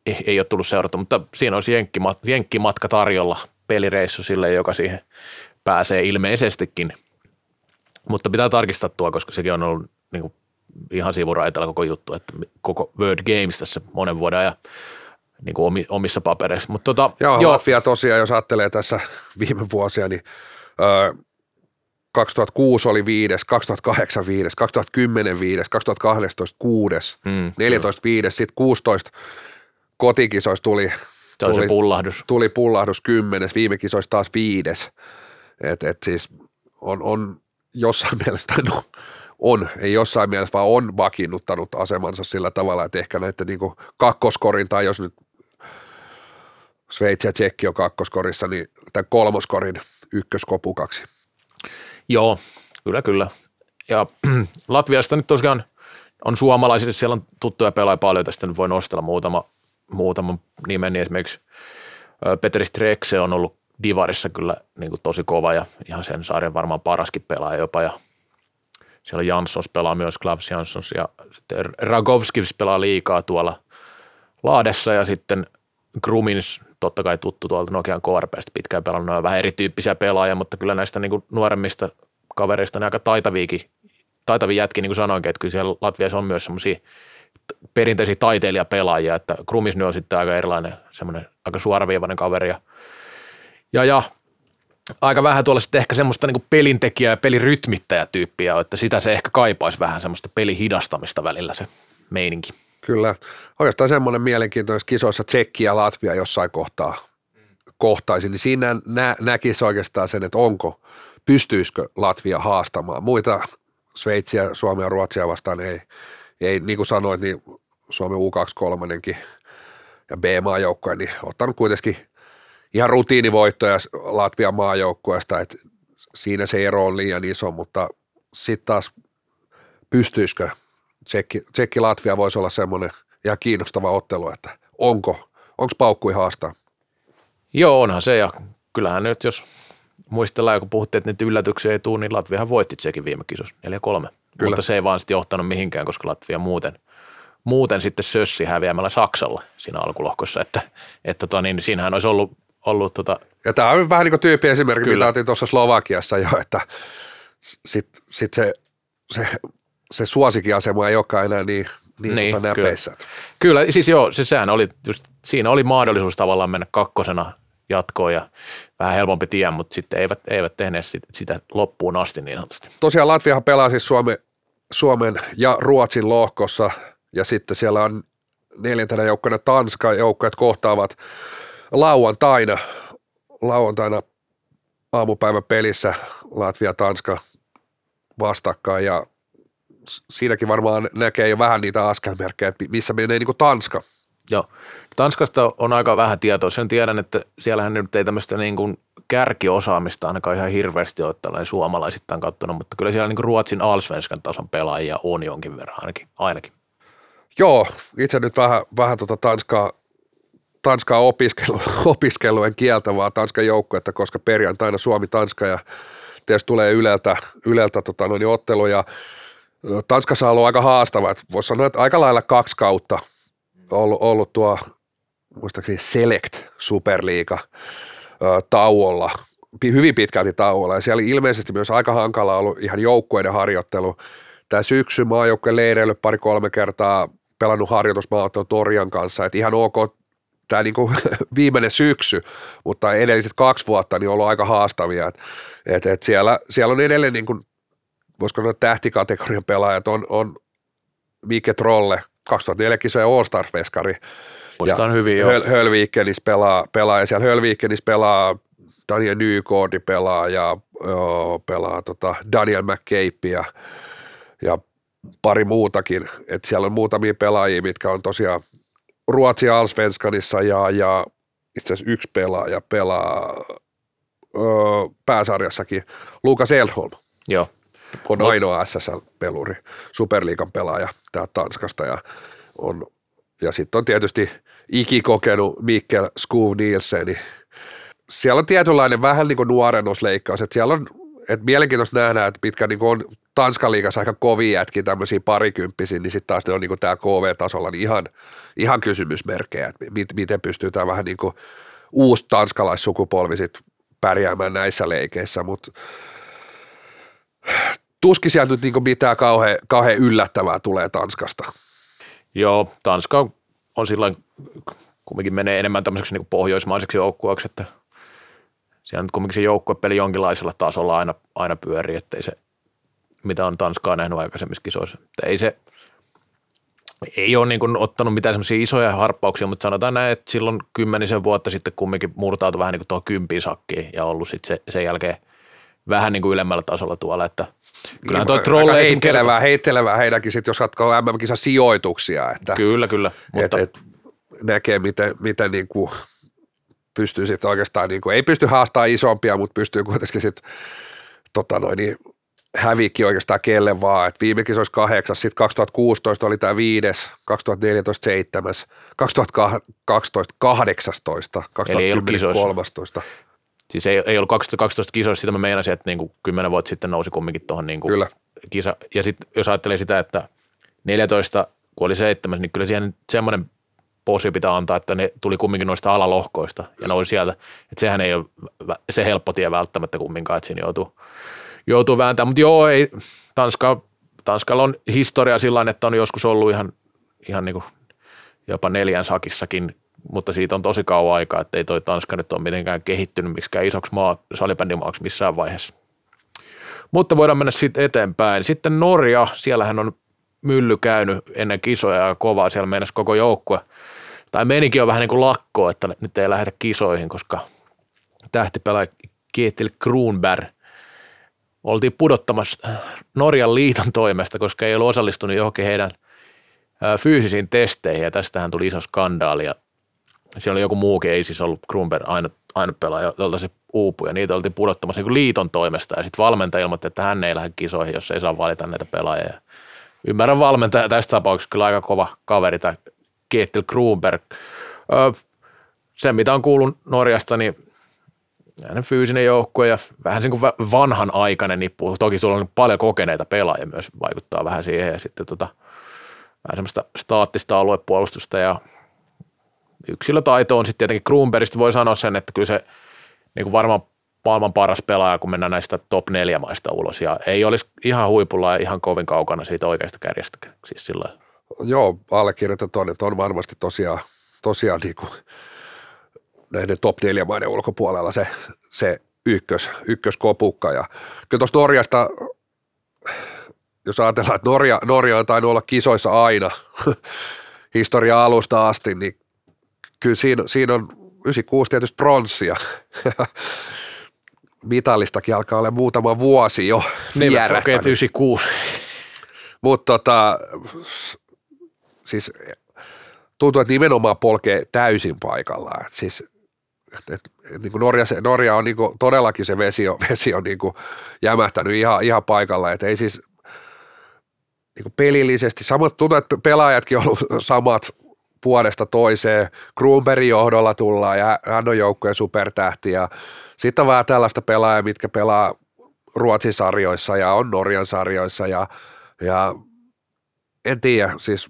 ei, ei ole tullut seurattu, mutta siinä olisi jenkkimat, jenkkimatka tarjolla, pelireissu sille, joka siihen pääsee ilmeisestikin. Mutta pitää tarkistaa tuo, koska sekin on ollut niin kuin, ihan sivuraitella koko juttu, että koko Word Games tässä monen vuoden ajan niin kuin omi- omissa papereissa. Mutta tota, Joo, joo, Latvia tosiaan, jos ajattelee tässä viime vuosia, niin ö, 2006 oli viides, 2008 viides, 2010 viides, 2012 kuudes, Mm, 14 viides, sitten 16 kotikisoissa tuli, on se tuli, pullahdus. tuli pullahdus kymmenes, viime kisoissa taas viides. Et, et siis on, on jossain [LAUGHS] mielessä, no, on, ei jossain mielessä, vaan on vakiinnuttanut asemansa sillä tavalla, että ehkä näiden niin kakkoskorin, tai jos nyt Sveitsi ja Tsekki on kakkoskorissa, niin tämän kolmoskorin ykköskopukaksi. Joo, kyllä, kyllä. Ja [CLEARS THROAT] Latviasta nyt tosiaan on suomalaisille, siellä on tuttuja pelaajia paljon, tästä nyt voi nostella muutama, muutaman nimen, niin esimerkiksi Petri Strekse on ollut Divarissa kyllä niin kuin tosi kova ja ihan sen sarjan varmaan paraskin pelaaja jopa ja siellä Janssons pelaa myös, Klavs Janssons ja Ragovskis pelaa liikaa tuolla Laadessa ja sitten Grumins totta kai tuttu tuolta Nokian KRPstä pitkään pelannut, on vähän erityyppisiä pelaajia, mutta kyllä näistä niin kuin nuoremmista kavereista ne aika taitaviakin, taitavia jätkiä, niin kuin sanoinkin, että kyllä siellä Latviassa on myös semmoisia perinteisiä taiteilijapelaajia, että Krumis nyt on sitten aika erilainen, semmoinen aika suoraviivainen kaveri ja, ja, ja aika vähän tuolla sitten ehkä semmoista niin pelintekijää ja pelirytmittäjätyyppiä, että sitä se ehkä kaipaisi vähän semmoista pelihidastamista välillä se meininki. Kyllä. Oikeastaan semmoinen mielenkiintoinen kisoissa Tsekki ja Latvia jossain kohtaa kohtaisi, niin siinä nä, näkisi oikeastaan sen, että onko, pystyisikö Latvia haastamaan. Muita Sveitsiä, Suomea ja Ruotsia vastaan ei, ei niin kuin sanoit, niin Suomen U23 ja B-maajoukkoja, niin ottanut kuitenkin ihan rutiinivoittoja Latvian maajoukkueesta, että siinä se ero on liian iso, mutta sitten taas pystyisikö Tsekki, Tsekki Latvia voisi olla semmoinen ihan kiinnostava ottelu, että onko, onko paukkui haastaa? Joo, onhan se ja kyllähän nyt jos muistellaan, kun puhuttiin, että nyt yllätyksiä ei tule, niin Latviahan voitti sekin viime kisossa 4-3. Kyllä. Mutta se ei vaan sitten johtanut mihinkään, koska Latvia muuten, muuten sitten sössi häviämällä Saksalle siinä alkulohkossa, että, että tota, niin, siinähän olisi ollut, ollut tota, Ja tämä on vähän niin kuin tyyppi esimerkki, mitä otin tuossa Slovakiassa jo, että sitten sit se, se, se suosikiasema ei olekaan enää niin, niin, Niin, tota kyllä. näpeissä. Kyllä, siis joo, se, sehän oli just, siinä oli mahdollisuus tavallaan mennä kakkosena jatkoon ja vähän helpompi tie, mutta sitten eivät, eivät tehneet sit, sitä loppuun asti niin sanotusti. Tosiaan Latviahan pelaa siis Suomen, Suomen ja Ruotsin lohkossa ja sitten siellä on neljäntenä joukkona Tanska joukkueet kohtaavat lauantaina, lauantaina aamupäivän pelissä Latvia-Tanska vastakkain ja siinäkin varmaan näkee jo vähän niitä askelmerkkejä, että missä menee niin kuin Tanska. Joo. Tanskasta on aika vähän tietoa. Sen tiedän, että siellähän nyt ei tämmöistä niin kuin kärkiosaamista ainakaan ihan hirveästi ole tällainen suomalaisittain kattuna, mutta kyllä siellä niin kuin Ruotsin Allsvenskan tason pelaajia on jonkin verran ainakin. ainakin. Joo, itse nyt vähän, vähän tota Tanskaa, Tanskaa opiskelu, [LAUGHS] opiskelu en kieltä, vaan Tanskan joukkuetta, koska perjantaina Suomi-Tanska ja tietysti tulee Yleltä, Yleltä tota noin, ottelu ja Tanskassa on ollut aika haastava, voisi sanoa, että aika lailla kaksi kautta ollut, ollut tuo muistaakseni Select Superliiga tauolla, hyvin pitkälti tauolla ja siellä ilmeisesti myös aika hankala ollut ihan joukkueiden harjoittelu. Tämä syksy maajoukkueen leireily pari-kolme kertaa pelannut harjoitusmaaottelu Torjan kanssa, että ihan ok tämä niinku [LAUGHS] viimeinen syksy, mutta edelliset kaksi vuotta niin on ollut aika haastavia. Et, et, et siellä, siellä on edelleen, niinku, voisiko sanoa tähtikategorian pelaajat, on, on Mike Trolle, 2004 kisojen All-Star-veskari, Muistan hyvin jo. Höl, Hölviikkenis pelaa, pelaa, ja siellä Hölviikkenis pelaa Daniel Nykordi pelaa ja joo, pelaa tota Daniel McCabe ja, ja pari muutakin. Et siellä on muutamia pelaajia, mitkä on tosiaan Ruotsi Allsvenskanissa ja, ja itse asiassa yksi pelaaja pelaa öö, pääsarjassakin. Lukas Elholm Joo. On ainoa SSL-peluri, Superliigan pelaaja täältä Tanskasta ja on ja sitten on tietysti ikikokenut Mikkel Skuv Nielsen, niin siellä on tietynlainen vähän niin kuin nuorennusleikkaus, että siellä on, että mielenkiintoista nähdä, että mitkä niin kuin on Tanskan liigassa aika kovia jätkiä, tämmöisiä parikymppisiä, niin sitten taas ne on niin kuin tämä KV-tasolla niin ihan, ihan kysymysmerkkejä, että mit, miten pystyy tämä vähän niin kuin uusi tanskalaissukupolvi sit pärjäämään näissä leikeissä, mutta tuskin sieltä nyt niin mitään kauhean, kauhean yllättävää tulee Tanskasta. Joo, Tanska on sillä kumminkin menee enemmän tämmöiseksi niin pohjoismaiseksi joukkueeksi, että siellä nyt kumminkin se joukkuepeli jonkinlaisella tasolla aina, aina pyörii, ettei se, mitä on Tanskaa nähnyt aikaisemmissa kisoissa. Että ei se, ei ole niin ottanut mitään semmoisia isoja harppauksia, mutta sanotaan näin, että silloin kymmenisen vuotta sitten kumminkin murtautui vähän niin kuin tuohon kympin sakkiin ja ollut sitten se, sen jälkeen vähän niin kuin ylemmällä tasolla tuolla, että kyllähän toi Niin, trolle aika esim. heittelevää, heittelevää heidänkin sitten, jos katsoo MM-kisa sijoituksia, että Kyllä, kyllä, mutta et, et näkee, miten, miten niin kuin pystyy sitten oikeastaan, niin kuin, ei pysty haastamaan isompia, mutta pystyy kuitenkin sitten tota noin, niin hävikki oikeastaan kelle vaan, että viime kisoissa kahdeksas, sitten 2016 oli tämä viides, 2014 seitsemäs, 2012 18, Eli ei ollut 2010 kisoissa. 13. Siis ei, ei ollut 2012 kisoissa, sitä mä meinasin, että niin kuin 10 vuotta sitten nousi kumminkin tuohon niin Kyllä. kisa. Ja sitten jos ajattelee sitä, että 14, kun oli seitsemäs, niin kyllä siihen semmoinen posi pitää antaa, että ne tuli kumminkin noista alalohkoista ja nousi sieltä. Että sehän ei ole se helppo tie välttämättä kumminkaan, että siinä joutuu, joutuu vääntämään. Mutta joo, ei, Tanska, Tanskalla on historia sillä että on joskus ollut ihan, ihan niin kuin jopa neljän sakissakin, mutta siitä on tosi kauan aikaa, että ei toi Tanska nyt ole mitenkään kehittynyt miksikään isoksi maa, salibändimaaksi missään vaiheessa. Mutta voidaan mennä sitten eteenpäin. Sitten Norja, siellähän on mylly käynyt ennen kisoja ja kovaa, siellä mennessä koko joukkue. Tai menikin on vähän niin kuin lakko, että nyt ei lähdetä kisoihin, koska tähtipelaaja Kietil Kruunberg oltiin pudottamassa Norjan liiton toimesta, koska ei ollut osallistunut johonkin heidän ää, fyysisiin testeihin ja tästähän tuli iso skandaali ja siellä oli joku muukin, ei siis ollut Kruunberg ainut, ainut pelaaja, jolta se uupui ja niitä oltiin pudottamassa niin liiton toimesta ja sitten valmentaja ilmoitti, että hän ei lähde kisoihin, jos ei saa valita näitä pelaajia. Ymmärrän valmentaja tässä tapauksessa kyllä aika kova kaveri tämä Kietil Kruunberg. Öö, sen mitä on kuullut Norjasta, niin hänen fyysinen joukkue ja vähän niin kuin va- vanhan aikainen nippu. Toki sulla on paljon kokeneita pelaajia myös, vaikuttaa vähän siihen ja sitten tota, vähän semmoista staattista aluepuolustusta ja yksilötaito on sitten tietenkin Kruunbergistä voi sanoa sen, että kyllä se niin kuin varmaan maailman paras pelaaja, kun mennään näistä top neljä maista ulos ja ei olisi ihan huipulla ja ihan kovin kaukana siitä oikeasta kärjestä. Siis sillä. Joo, allekirjoitan tuonne, että on varmasti tosiaan, tosiaan niin kuin näiden top neljä maiden ulkopuolella se, se ykkös, ykköskopukka. Ja kyllä tuosta Norjasta, jos ajatellaan, että Norja, Norja on tainnut olla kisoissa aina [LAUGHS] historia alusta asti, niin kyllä siinä, siinä on 96 tietysti pronssia. [LAUGHS] Mitalistakin alkaa olla muutama vuosi jo vierähtänyt. forget 96. Mutta tota, siis tuntuu, että nimenomaan polkee täysin paikallaan. Et siis, et, et, et, niin kuin Norja, se, Norja on niin kuin, todellakin se vesi on, [LAUGHS] vesi on niin kuin jämähtänyt ihan, ihan paikalla. Et ei siis niin kuin pelillisesti, samat tuntuu, että pelaajatkin on ollut samat vuodesta toiseen. Kruunbergin johdolla tullaan ja hän on joukkueen supertähti ja sitten on vähän tällaista pelaajaa, mitkä pelaa Ruotsin sarjoissa ja on Norjan sarjoissa ja Ja en tiedä, siis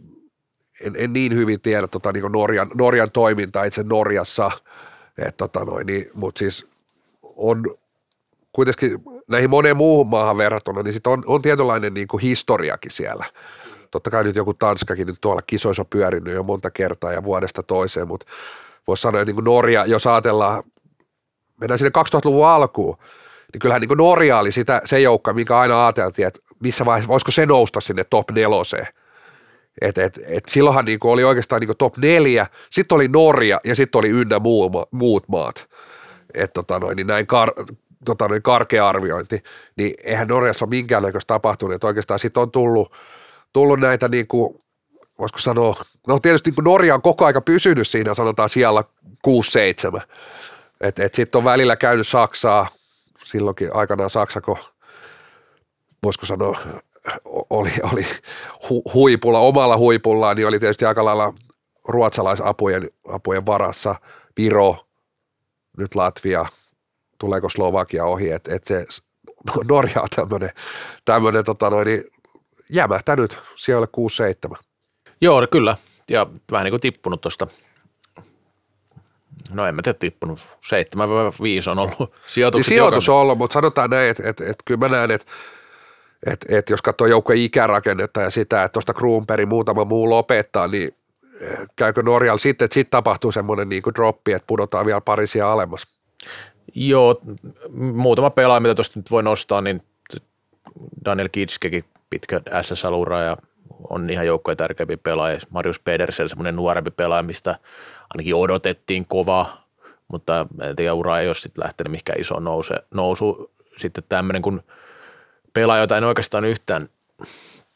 en, en niin hyvin tiedä tota, niin Norjan, Norjan toimintaa itse Norjassa, tota niin, mutta siis on kuitenkin näihin moneen muuhun maahan verrattuna, niin sit on, on tietynlainen niin kuin historiakin siellä. Totta kai nyt joku Tanskakin nyt tuolla kisoissa on pyörinyt jo monta kertaa ja vuodesta toiseen, mutta voisi sanoa, että niin Norja, jos ajatellaan, mennään sinne 2000-luvun alkuun, niin kyllähän niin Norja oli sitä, se joukka, mikä aina ajateltiin, että missä vaiheessa, voisiko se nousta sinne top neloseen. Et, et, et silloinhan niin oli oikeastaan niin top neljä, sitten oli Norja ja sitten oli ynnä muu, muut maat. Et tota noin, niin näin kar, tota noin karkea arviointi, niin eihän Norjassa ole minkäännäköistä tapahtunut, että oikeastaan sitten on tullut, tullut näitä niin kuin, voisiko sanoa, no tietysti niin Norja on koko aika pysynyt siinä, sanotaan siellä 6-7, että et sitten on välillä käynyt Saksaa, silloinkin aikanaan Saksako, voisiko sanoa, oli, oli hu, huipulla, omalla huipullaan, niin oli tietysti aika lailla ruotsalaisapujen apujen varassa, Viro, nyt Latvia, tuleeko Slovakia ohi, että et se Norja on tämmöinen, tota niin jämähtänyt siellä 6-7. Joo, kyllä. Ja vähän niin kuin tippunut tuosta No en mä tiedä tippunut. 7-5 on ollut [LAUGHS] sijoitukset. Niin sijoitus on ollut, mutta sanotaan näin, että, että, että kyllä mä näen, että että, että jos katsoo joukkojen ikärakennetta ja sitä, että tuosta Kruunberg muutama muu lopettaa, niin eh, käykö Norjalla sitten, että sitten tapahtuu semmoinen niin droppi, että pudotaan vielä parisia alemmas? Joo, muutama pelaaja, mitä tuosta nyt voi nostaa, niin Daniel Kitskekin pitkä SSL-ura ja on ihan joukkojen tärkeimpiä pelaajia. Marius Pedersen, semmoinen nuorempi pelaaja, mistä ainakin odotettiin kovaa, mutta en tiedä, ura ei ole sitten lähtenyt mihinkään iso nouse, nousu. Sitten tämmöinen kuin pelaaja, jota en oikeastaan yhtään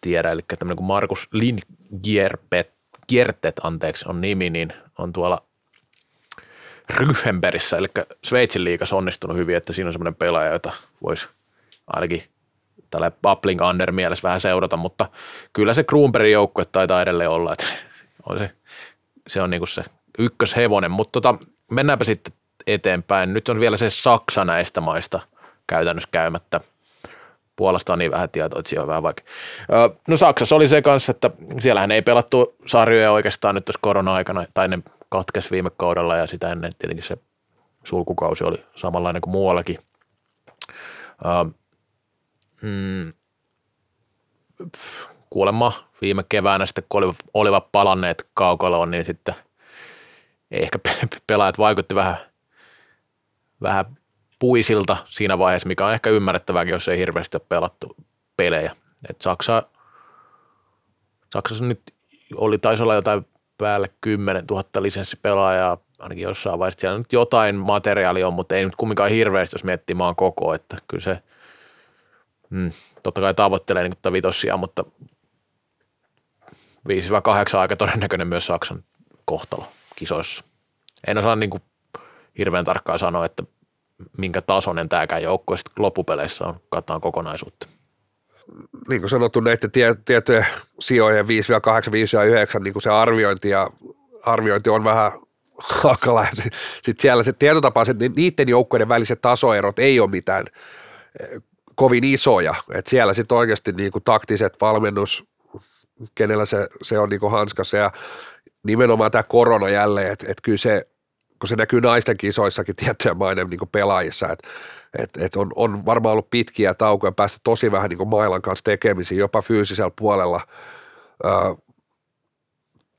tiedä, eli tämmöinen kuin Markus Lindgierpet, Giertet, anteeksi, on nimi, niin on tuolla Ryhenberissä, eli Sveitsin liigassa onnistunut hyvin, että siinä on semmoinen pelaaja, jota voisi ainakin tällä Bubbling Under mielessä vähän seurata, mutta kyllä se Kruunbergin joukkue taitaa edelleen olla, että on se, se on niinku se ykköshevonen, mutta tota, mennäänpä sitten eteenpäin. Nyt on vielä se Saksa näistä maista käytännössä käymättä. Puolesta on niin vähän tietoa, että siellä on vähän vaikea. No Saksassa oli se kanssa, että siellähän ei pelattu sarjoja oikeastaan nyt tuossa korona-aikana, tai ne katkes viime kaudella ja sitä ennen tietenkin se sulkukausi oli samanlainen kuin muuallakin. Mm, kuulemma viime keväänä sitten, kun olivat palanneet kaukaloon, niin sitten ehkä pelaajat vaikutti vähän, vähän puisilta siinä vaiheessa, mikä on ehkä ymmärrettävääkin, jos ei hirveästi ole pelattu pelejä. Et Saksa, Saksassa nyt oli, taisi olla jotain päälle 10 000 lisenssipelaajaa, ainakin jossain vaiheessa. Siellä nyt jotain materiaalia on, mutta ei nyt kumminkaan hirveästi, jos miettii maan koko, että kyllä se mm, totta kai tavoittelee niin vitossia, mutta 5-8 aika todennäköinen myös Saksan kohtalo kisoissa. En osaa niin kuin hirveän tarkkaan sanoa, että minkä tasoinen tämäkään joukkue sitten loppupeleissä on, katsotaan kokonaisuutta. Niin kuin sanottu, näiden tie, tietojen sijojen 5 8, 5 9, niin kuin se arviointi, ja arviointi on vähän hankala. Sitten siellä se tietotapaiset, niin niiden joukkueiden väliset tasoerot ei ole mitään kovin isoja. Et siellä sitten oikeasti niin kuin taktiset valmennus, kenellä se, se on niin kuin hanskassa ja nimenomaan tämä korona jälleen, että et kyllä se kun se näkyy naisten kisoissakin [LAUGHS] tiettyjä maiden niin pelaajissa, että et, et on, on varmaan ollut pitkiä taukoja päästä tosi vähän niin mailan kanssa tekemisiin, jopa fyysisellä puolella ää,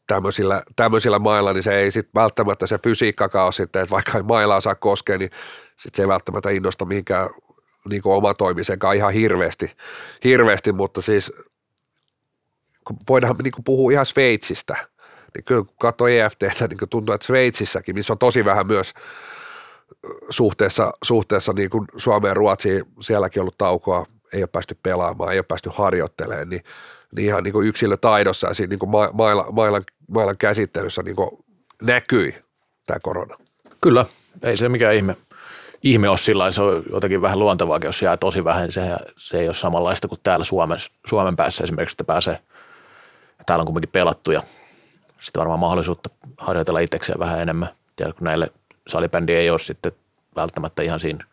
tämmöisillä, tämmöisillä mailla, niin se ei sitten välttämättä se fysiikkakaan ole sitten, että vaikka ei mailaa saa koskea, niin sitten se ei välttämättä innosta mihinkään niin omatoimisenkaan ihan hirveästi, hirveästi, mutta siis voidaan niin puhua ihan Sveitsistä – niin kyllä kun katsoo EFTtä, niin tuntuu, että Sveitsissäkin, missä on tosi vähän myös suhteessa, suhteessa niin kuin Suomeen ja Ruotsiin, sielläkin ollut taukoa, ei ole päästy pelaamaan, ei ole päästy harjoittelemaan, niin, niin ihan niin kuin yksilötaidossa ja siinä niin kuin maila, mailan, mailan käsittelyssä niin kuin näkyi tämä korona. Kyllä, ei se mikään ihme, ihme ole sillä se on jotenkin vähän luontevaakin, jos jää tosi vähän, se, se ei ole samanlaista kuin täällä Suomen, Suomen päässä esimerkiksi, että pääsee, täällä on kuitenkin pelattu ja sitten varmaan mahdollisuutta harjoitella itsekseen vähän enemmän. Ja kun näille salibändi ei ole sitten välttämättä ihan siinä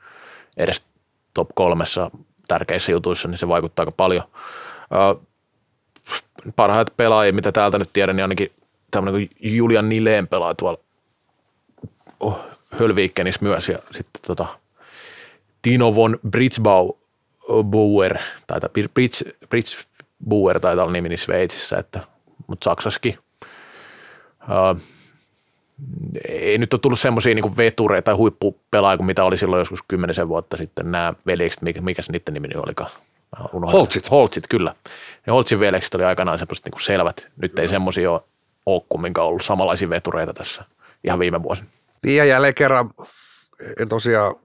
edes top kolmessa tärkeissä jutuissa, niin se vaikuttaa aika paljon. parhaita pelaajia, mitä täältä nyt tiedän, niin ainakin tämmöinen kuin Julian Nileen pelaa tuolla oh, Hölviikkenissä myös ja sitten tota, Tino von Britzbau Bauer, tai Bridge, Bridge Bauer taitaa olla nimeni Sveitsissä, että, mutta Saksassakin. Uh, ei nyt ole tullut semmoisia niin vetureita tai huippupelaajia kuin mitä oli silloin joskus kymmenisen vuotta sitten nämä veljekset, mikä, mikä se niiden nimi olikaan? Holtsit. Holtsit, kyllä. Ne Holtsin veljekset oli aikanaan semmoiset niin selvät. Nyt ei semmoisia ole, ole kumminkaan ollut samanlaisia vetureita tässä ihan viime vuosina. Niin ja jälleen kerran, en tosiaan,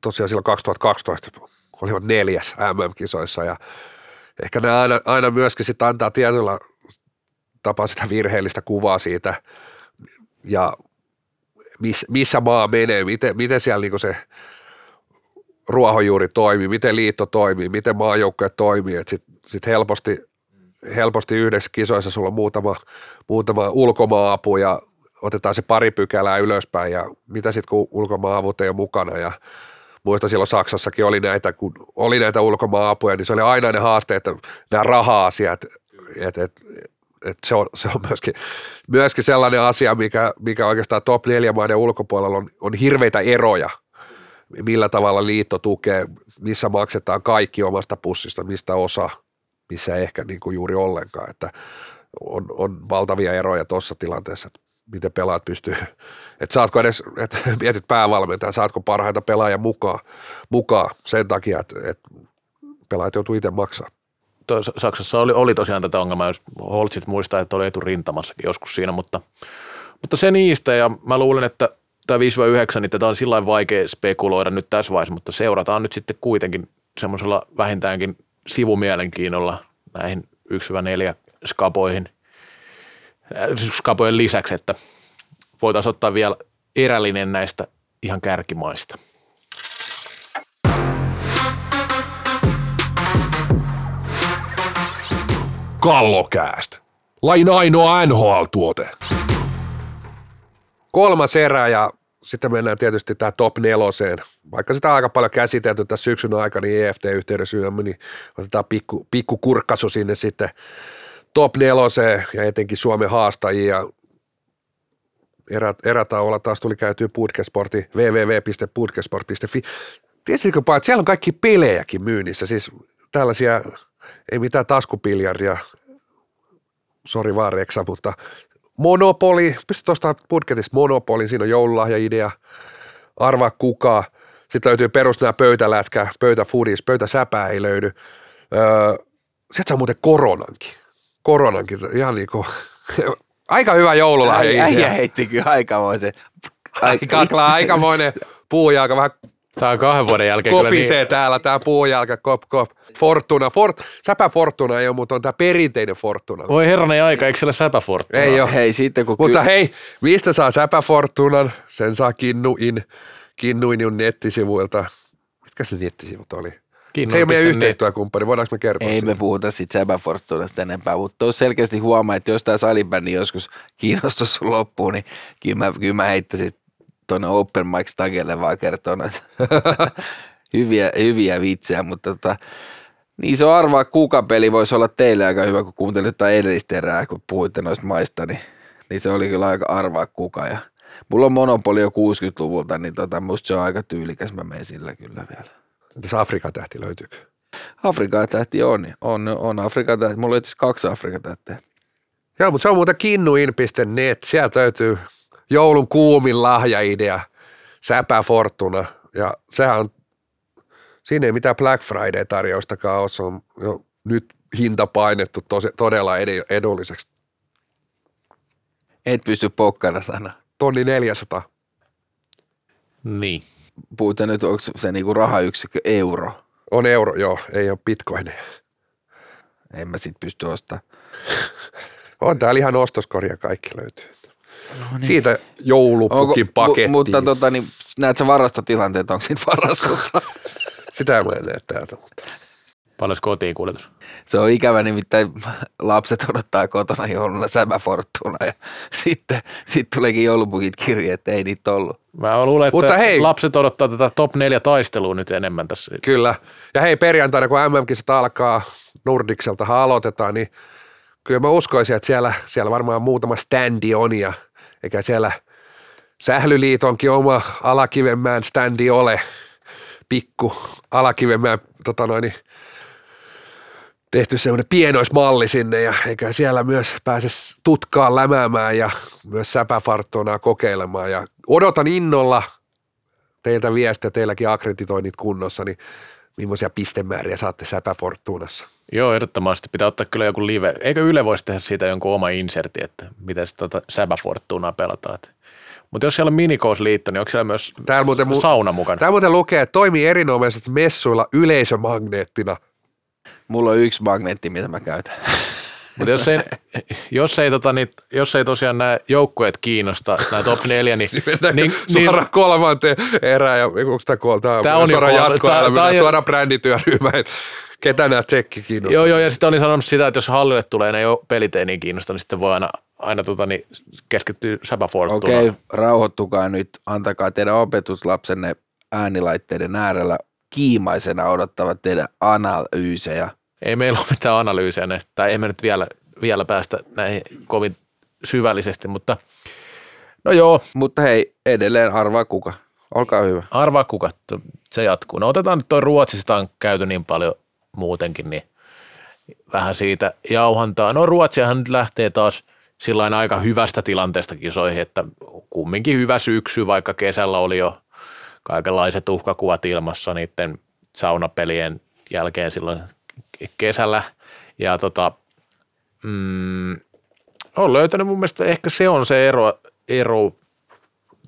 tosiaan silloin 2012 olivat neljäs MM-kisoissa ja ehkä ne aina, aina myöskin sitten antaa tietyllä tapaa sitä virheellistä kuvaa siitä ja miss, missä maa menee, miten, miten siellä niin se ruohonjuuri toimii, miten liitto toimii, miten maajoukkue toimii, että sitten sit helposti, helposti yhdessä kisoissa sulla on muutama, muutama ulkomaapu ja otetaan se pari pykälää ylöspäin ja mitä sitten kun ulkomaavut ei ole mukana ja muista silloin Saksassakin oli näitä, kun oli näitä ulkomaapuja, niin se oli aina ne haasteet, että nämä raha-asiat, että et, et se, on, se on myöskin, myöskin sellainen asia, mikä, mikä oikeastaan top 4 maiden ulkopuolella on, on hirveitä eroja, millä tavalla liitto tukee, missä maksetaan kaikki omasta pussista, mistä osa, missä ehkä niin kuin juuri ollenkaan, että on, on valtavia eroja tuossa tilanteessa, miten pelaat pystyy, että saatko edes, että [LAUGHS] mietit päävalmentajan, saatko parhaita pelaajia mukaan, mukaan sen takia, että, että pelaajat joutuu itse maksaa. Saksassa oli, oli tosiaan tätä ongelmaa, jos Holtsit muistaa, että oli eturintamassakin joskus siinä, mutta, mutta se niistä ja mä luulen, että tämä 5-9, niin tätä on sillä vaikea spekuloida nyt tässä vaiheessa, mutta seurataan nyt sitten kuitenkin semmoisella vähintäänkin sivumielenkiinnolla näihin 1-4 skapoihin – skapojen lisäksi, että voitaisiin ottaa vielä erällinen näistä ihan kärkimaista. Kallokääst. Lain ainoa NHL-tuote. Kolmas erä ja sitten mennään tietysti tämä top neloseen. Vaikka sitä on aika paljon käsitelty tässä syksyn aikana, niin EFT-yhteydessä niin otetaan pikku, pikku kurkkasu sinne sitten top neloseen ja etenkin Suomen haastajia. Erät, erätauolla taas tuli käytyä Putkesportin www.putkesport.fi. Tiesitkö että siellä on kaikki pelejäkin myynnissä, siis tällaisia, ei mitään taskupiljardia, sori vaan Reksa, mutta Monopoli, pystyt ostamaan Putketista Monopoli, siinä on joululahja-idea, arvaa kuka, sitten löytyy perus nämä pöytälätkä, pöytäfudis, pöytäsäpää ei löydy. Öö, sitten saa muuten koronankin koronankin, ihan niin kuin, [LAUGHS] aika hyvä joululahja. Äijä heitti kyllä aikamoisen. Aika, [LAUGHS] aikamoinen puujalka, vähän Tämä on kahden vuoden jälkeen Kopisee kyllä niin. täällä tämä puujalka, kop, kop. Fortuna, Fort, Säpä Fortuna ei ole, mutta on tämä perinteinen Fortuna. Voi herranen aika, eikö siellä Säpä Fortuna? Ei ole. Hei, sitten kun mutta ky- hei, mistä saa Säpä Fortunan? Sen saa Kinnuin, Kinnuin nettisivuilta. Mitkä se nettisivut oli? Kiinnon se ei ole meidän yhteistyökumppani, voidaanko me kertoa Ei sitä? me puhuta sitten Säbä Fortunasta enempää, mutta tuossa selkeästi huomaa, että jos tämä salibändi joskus kiinnostus [LAUGHS] loppuu, niin kyllä mä, kyllä mä heittäisin tuonne Open Mic Stagelle vaan kertoa [LAUGHS] hyviä, hyviä vitsejä, mutta tota, niin se on arvaa kuka peli voisi olla teille aika hyvä, kun kuuntelit tätä edellistä erää, kun puhuitte noista maista, niin, niin se oli kyllä aika arvaa kuka. Ja mulla on monopoli jo 60-luvulta, niin tota, musta se on aika tyylikäs, mä menen sillä kyllä vielä. Entäs Afrikan tähti löytyykö? Afrikan tähti on, on, on Afrikan tähti. Mulla on itse kaksi Afrikan tähteä. Joo, mutta se on muuten kinnuin.net. Sieltä löytyy joulun kuumin lahjaidea, Säpä Fortuna. Ja sehän on, siinä ei mitään Black Friday-tarjoustakaan ole. Se on jo nyt hinta painettu tosi, todella edulliseksi. Et pysty pokkana sana. Tonni 400. Niin puhutte nyt, onko se niinku rahayksikkö euro? On euro, joo, ei ole bitcoin. En mä sit pysty ostamaan. [LAUGHS] on täällä ihan ostoskorja kaikki löytyy. No niin. Siitä joulupukin paketti. Mutta tota, niin, näet sä varastotilanteet, onko siitä varastossa? [LAUGHS] Sitä mä en näe täältä. Mutta. Paljon kotiin kuljetus. Se on ikävä, nimittäin lapset odottaa kotona jouluna sämäforttuna ja [LAUGHS] sitten sit tuleekin joulupukit kirje, että ei niitä ollut. Mä luulen, että Mutta hei. lapset odottaa tätä top 4 taistelua nyt enemmän tässä. Kyllä. Ja hei, perjantaina kun MM-kisat alkaa, Nordikseltahan aloitetaan, niin kyllä mä uskoisin, että siellä, siellä varmaan muutama standi on ja eikä siellä Sählyliitonkin oma Alakivenmäen standi ole, pikku Alakivenmäen tota noin, niin tehty semmoinen pienoismalli sinne ja eikä siellä myös pääse tutkaan lämäämään ja myös säpäfarttonaa kokeilemaan ja odotan innolla teiltä viestiä, teilläkin akkreditoinnit kunnossa, niin millaisia pistemääriä saatte säpäforttuunassa? Joo, ehdottomasti pitää ottaa kyllä joku live. Eikö Yle voisi tehdä siitä jonkun oma inserti, että miten sitä tota Säbä Fortunaa pelataan. Mutta jos siellä on minikousliitto, niin onko siellä myös Täällä muuten, mu- sauna mukana? täällä muuten lukee, että toimii erinomaisesti messuilla yleisömagneettina. Mulla on yksi magneetti, mitä mä käytän. [LAUGHS] Mutta jos ei, jos, ei, tota, niin, jos ei tosiaan nämä joukkueet kiinnosta, nämä top [LAUGHS] 4, niin, Mennäänkö niin, niin suoraan kolmanteen erään ja onko tämä kol- tää, Tää on suoraan on jo- suoraan brändityöryhmään. Ketä nämä tsekki kiinnostaa? Joo, joo, ja sitten olin sanonut sitä, että jos hallille tulee ne jo pelit ei niin kiinnosta, niin sitten voi aina, aina tota, niin keskittyä Säbä Fortunaan. Okei, okay, rauhoittukaa nyt. Antakaa teidän opetuslapsenne äänilaitteiden äärellä kiimaisena odottavat teidän analyysejä. Ei meillä ole mitään analyysiä näistä, tai emme nyt vielä, vielä päästä näihin kovin syvällisesti, mutta no joo, Mutta hei, edelleen arvaa kuka. Olkaa hyvä. arvaa kuka, se jatkuu. No otetaan nyt tuo Ruotsista on käyty niin paljon muutenkin, niin vähän siitä jauhantaa. No Ruotsiahan nyt lähtee taas sillain aika hyvästä tilanteesta kisoihin, että kumminkin hyvä syksy, vaikka kesällä oli jo kaikenlaiset uhkakuvat ilmassa niiden saunapelien jälkeen silloin kesällä. Ja tota, mm, on löytänyt mun mielestä, ehkä se on se ero, ero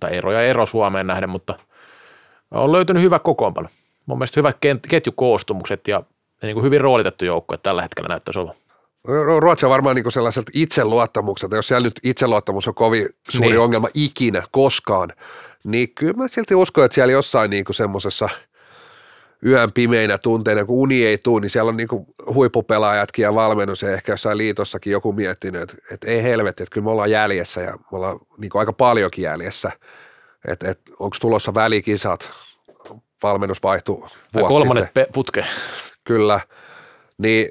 tai ero ja ero Suomeen nähden, mutta on löytynyt hyvä kokoonpano. Mun mielestä hyvät ketjukoostumukset ja, niin kuin hyvin roolitettu joukkue tällä hetkellä näyttäisi olla. Ruotsi on varmaan niin sellaiselta itseluottamukselta, jos siellä nyt itseluottamus on kovin suuri Niin. ongelma ikinä, koskaan, niin kyllä mä silti uskon, että siellä jossain niin semmoisessa yön pimeinä tunteina, kun uni ei tule, niin siellä on niin huippupelaajatkin ja valmennus ja ehkä jossain liitossakin joku miettinyt, että, että ei helvetti, että kyllä me ollaan jäljessä ja me ollaan niin aika paljonkin jäljessä, että, että onko tulossa välikisat, valmennus vaihtui Tai vuosi kolmannet sitten. putke. Kyllä, niin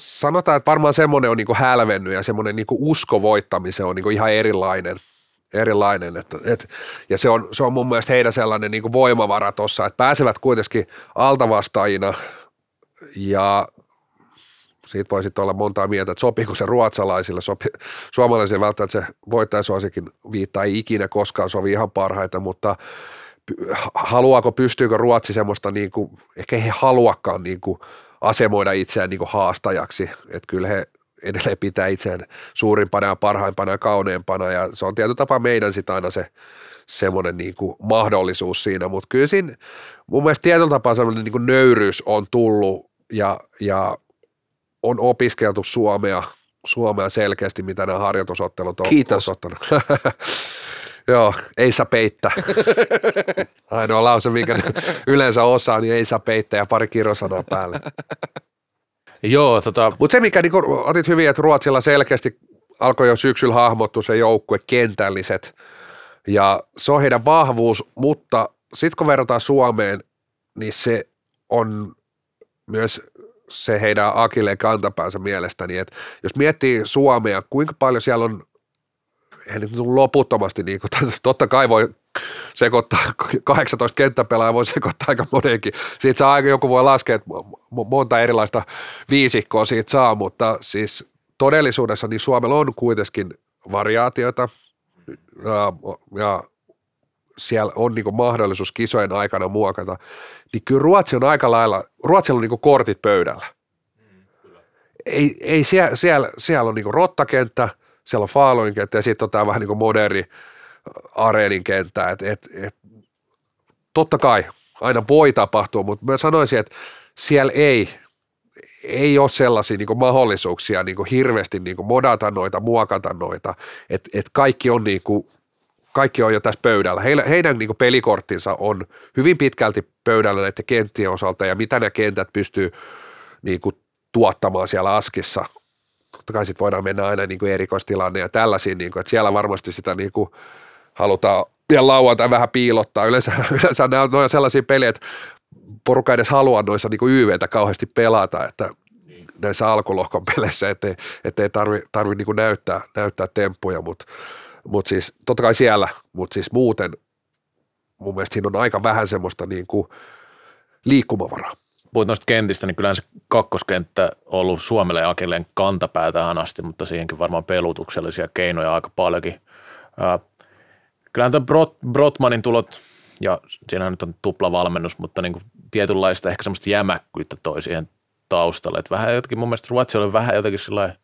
sanotaan, että varmaan semmoinen on niinku hälvennyt ja semmoinen niinku usko voittamiseen on niinku ihan erilainen. Erilainen että, et, ja se on, se on mun mielestä heidän sellainen niinku voimavara tuossa, että pääsevät kuitenkin altavastaajina ja siitä voi sitten olla montaa mieltä, että sopiiko se ruotsalaisille, sopi, suomalaisille välttämättä se voittajasuosikin viittaa ei ikinä koskaan sovi ihan parhaita, mutta haluaako, pystyykö Ruotsi semmoista, niin kuin, ehkä he haluakaan niin kuin, asemoida itseään niin kuin haastajaksi, että kyllä he edelleen pitää itseään suurimpana ja parhaimpana ja kauneempana ja se on tietyllä tapaa meidän sitten aina se semmoinen niin kuin mahdollisuus siinä, mutta kyllä siinä mun mielestä tietyllä tapaa semmoinen niin kuin nöyryys on tullut ja, ja on opiskeltu Suomea, Suomea selkeästi, mitä nämä harjoitusottelut on Kiitos. osoittanut. [LAUGHS] Joo, ei saa peittää. [LAUGHS] Ainoa lause, minkä yleensä osaa, niin ei saa peittää ja pari kirjosanaa päälle. Joo, tota, Mutta se, mikä niin otit hyvin, että Ruotsilla selkeästi alkoi jo syksyllä hahmottua se joukkue kentälliset ja se on heidän vahvuus, mutta sitten kun verrataan Suomeen, niin se on myös se heidän akilleen kantapäänsä mielestäni, että jos miettii Suomea, kuinka paljon siellä on, eihän nyt loputtomasti, niin kuin, [LAUGHS] totta kai voi sekoittaa, [LAUGHS] 18 kenttäpelaajaa voi sekoittaa aika monenkin. Siitä saa aika, joku voi laskea, että mo- monta erilaista viisikkoa siitä saa, mutta siis todellisuudessa niin Suomella on kuitenkin variaatioita ja, ja siellä on niin mahdollisuus kisojen aikana muokata, niin kyllä Ruotsi on aika lailla, Ruotsilla on niin kortit pöydällä. Ei, ei siellä, siellä, siellä on niin rottakenttä, siellä on Faaloin kenttä ja sitten on tämä vähän niin moderni areenin kenttä. Et, et, et, totta kai aina voi tapahtua, mutta mä sanoisin, että siellä ei, ei ole sellaisia niin mahdollisuuksia niin hirveästi niin modata noita, muokata noita, että et kaikki on niin kuin, kaikki on jo tässä pöydällä. Heidän niin pelikorttinsa on hyvin pitkälti pöydällä näiden kenttien osalta ja mitä nämä kentät pystyy niin kuin tuottamaan siellä askissa. Totta kai sitten voidaan mennä aina niin kuin erikoistilanne ja tällaisiin, niin kuin, että siellä varmasti sitä niin kuin halutaan vielä lauantai vähän piilottaa. Yleensä, [LAUGHS] yleensä nämä on sellaisia pelejä, että porukka edes halua noissa niin YVtä kauheasti pelata, että näissä alkulohkon peleissä, ettei, ettei tarvi, tarvi niin näyttää, näyttää temppuja, mutta mut siis totta kai siellä, mutta siis muuten mun mielestä siinä on aika vähän semmoista niin kuin liikkumavaraa. Puhuit noista kentistä, niin kyllähän se kakkoskenttä on ollut Suomelle ja Akilleen kantapää tähän asti, mutta siihenkin varmaan pelutuksellisia keinoja aika paljonkin. Kyllähän tämä Brot, Brotmanin tulot, ja siinä nyt on tupla valmennus, mutta niin kuin tietynlaista ehkä semmoista jämäkkyyttä toi siihen taustalle. Että vähän jotenkin, mun mielestä Ruotsi oli vähän jotenkin sillä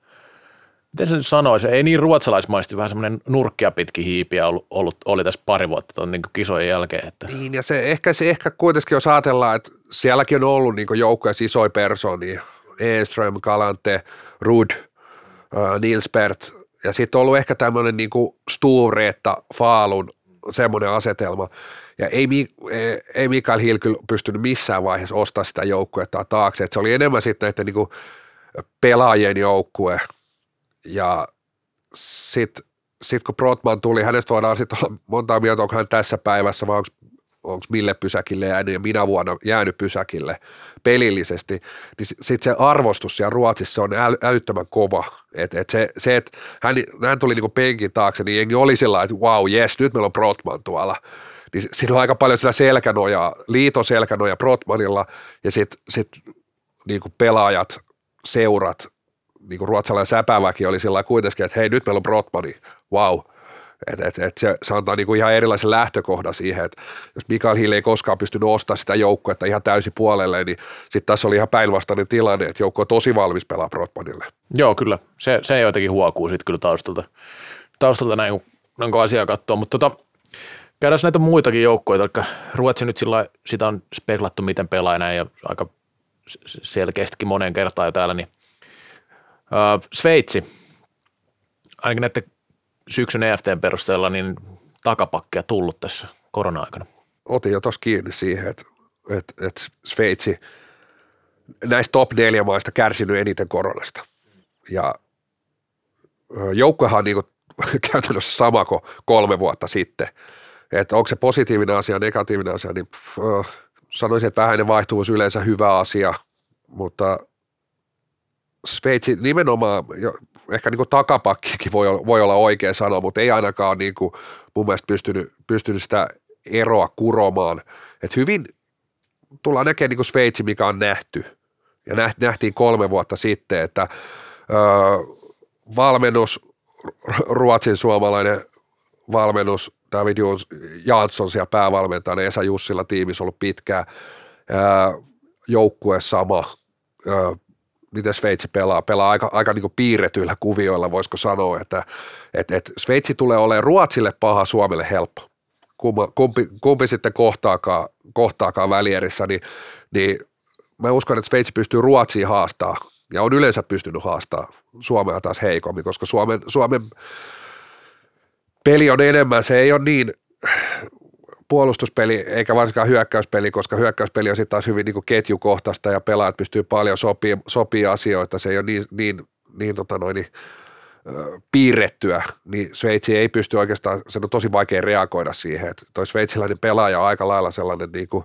miten se nyt sanoisi, ei niin ruotsalaismaisesti, vähän semmoinen nurkkia pitki hiipiä ollut, ollut, oli tässä pari vuotta tuon niin kisojen jälkeen. Että. Niin, ja se ehkä, se ehkä kuitenkin, jos ajatellaan, että sielläkin on ollut niin joukkoja isoja persoonia, Eström, Kalante, Rud, äh, Nilsbert, ja sitten on ollut ehkä tämmöinen niin Stureetta, Faalun semmoinen asetelma, ja ei, ei Mikael Hill kyllä pystynyt missään vaiheessa ostamaan sitä joukkuetta taakse, että se oli enemmän sitten näiden niin pelaajien joukkue, ja sitten sit kun Brotman tuli, hänestä voidaan sitten olla monta mieltä, onko hän tässä päivässä vai onko onko mille pysäkille jäänyt ja minä vuonna jäänyt pysäkille pelillisesti, niin sitten se arvostus siellä Ruotsissa on äly, älyttömän kova. Et, et se, se että hän, hän tuli niinku penkin taakse, niin jengi oli sillä että wow, yes, nyt meillä on Brotman tuolla. Niin siinä on aika paljon sitä selkänojaa, liiton selkänoja Brotmanilla ja sitten sit, niinku pelaajat, seurat, niinku ruotsalainen säpäväki oli sillä kuitenkin, että hei nyt meillä on Brotmani, wow – et, et, et se, se antaa niinku ihan erilaisen lähtökohdan siihen, että jos Mikael Hill ei koskaan pystynyt ostamaan sitä joukkuetta ihan täysin puolelle, niin sitten tässä oli ihan päinvastainen tilanne, että joukko on tosi valmis pelaa Brotmanille. Joo, kyllä. Se, se jotenkin huokuu sitten kyllä taustalta, taustalta näin, kun, kun asiaa katsoo, mutta tota, käydään näitä muitakin joukkoja, eli Ruotsi nyt sillä sitä on speklattu miten pelaa näin ja aika selkeästikin moneen kertaan jo täällä, niin Sveitsi, ainakin näiden syksyn EFTn perusteella niin takapakkia tullut tässä korona-aikana? Otin jo tuossa kiinni siihen, että, että, että Sveitsi näistä top neljä maista kärsinyt eniten koronasta. Ja joukkuehan on niin [LAUGHS] käytännössä sama kuin kolme vuotta sitten. Että onko se positiivinen asia, negatiivinen asia, niin sanoisin, että vähäinen vaihtuvuus yleensä hyvä asia, mutta Sveitsi nimenomaan, ehkä niin kuin takapakkikin voi olla, voi olla oikea sana, mutta ei ainakaan niin kuin mun mielestä pystynyt, pystynyt sitä eroa kuromaan. Et hyvin tullaan näkemään niin kuin Sveitsi, mikä on nähty. Ja nähtiin kolme vuotta sitten, että öö, valmennus, Ruotsin suomalainen valmennus, David Jansson siellä päävalmentajana, Esa Jussilla tiimissä ollut pitkään, öö, joukkue sama, öö, miten Sveitsi pelaa, pelaa aika, aika niin piirretyillä kuvioilla, voisiko sanoa, että et, et Sveitsi tulee olemaan Ruotsille paha, Suomelle helppo. Kumpi, kumpi, sitten kohtaakaan, kohtaakaan välierissä, niin, niin mä uskon, että Sveitsi pystyy Ruotsiin haastaa ja on yleensä pystynyt haastaa Suomea taas heikommin, koska Suomen, Suomen peli on enemmän, se ei ole niin puolustuspeli eikä varsinkaan hyökkäyspeli, koska hyökkäyspeli on sitten taas hyvin niin ketjukohtaista ja pelaajat pystyy paljon sopii, sopii asioita, se ei ole niin, niin, niin, tota noin, niin piirrettyä, niin Sveitsi ei pysty oikeastaan, se on tosi vaikea reagoida siihen, että toi sveitsiläinen pelaaja on aika lailla sellainen niin kuin,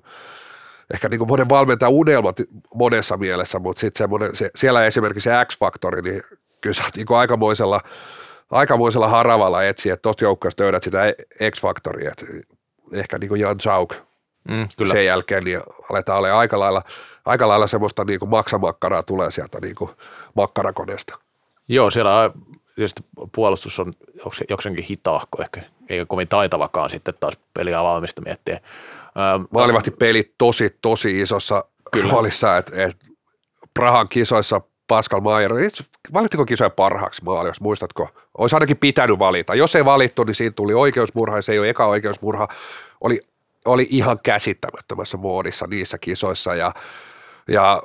ehkä niin kuin monen valmentaja unelma monessa mielessä, mutta sitten se, siellä esimerkiksi se X-faktori, niin kyllä sä niin aikamoisella, aikamoisella haravalla etsiä, että tuosta joukkueesta löydät sitä X-faktoria, ehkä niin kuin Jan Zauk mm, kyllä. sen jälkeen, niin aletaan olla aika lailla, aika lailla semmoista niin kuin maksamakkaraa tulee sieltä niin kuin makkarakoneesta. Joo, siellä tietysti puolustus on jokseenkin hitaahko ehkä, eikä kovin taitavakaan sitten taas peliä valmista miettiä. Maalivahti peli tosi, tosi isossa Kyllä. roolissa, että et Prahan kisoissa Pascal Maier, valittiko kisoja parhaaksi maali, jos muistatko? Olisi ainakin pitänyt valita. Jos ei valittu, niin siinä tuli oikeusmurha ja se ei ole eka oikeusmurha. Oli, oli ihan käsittämättömässä muodissa niissä kisoissa ja, ja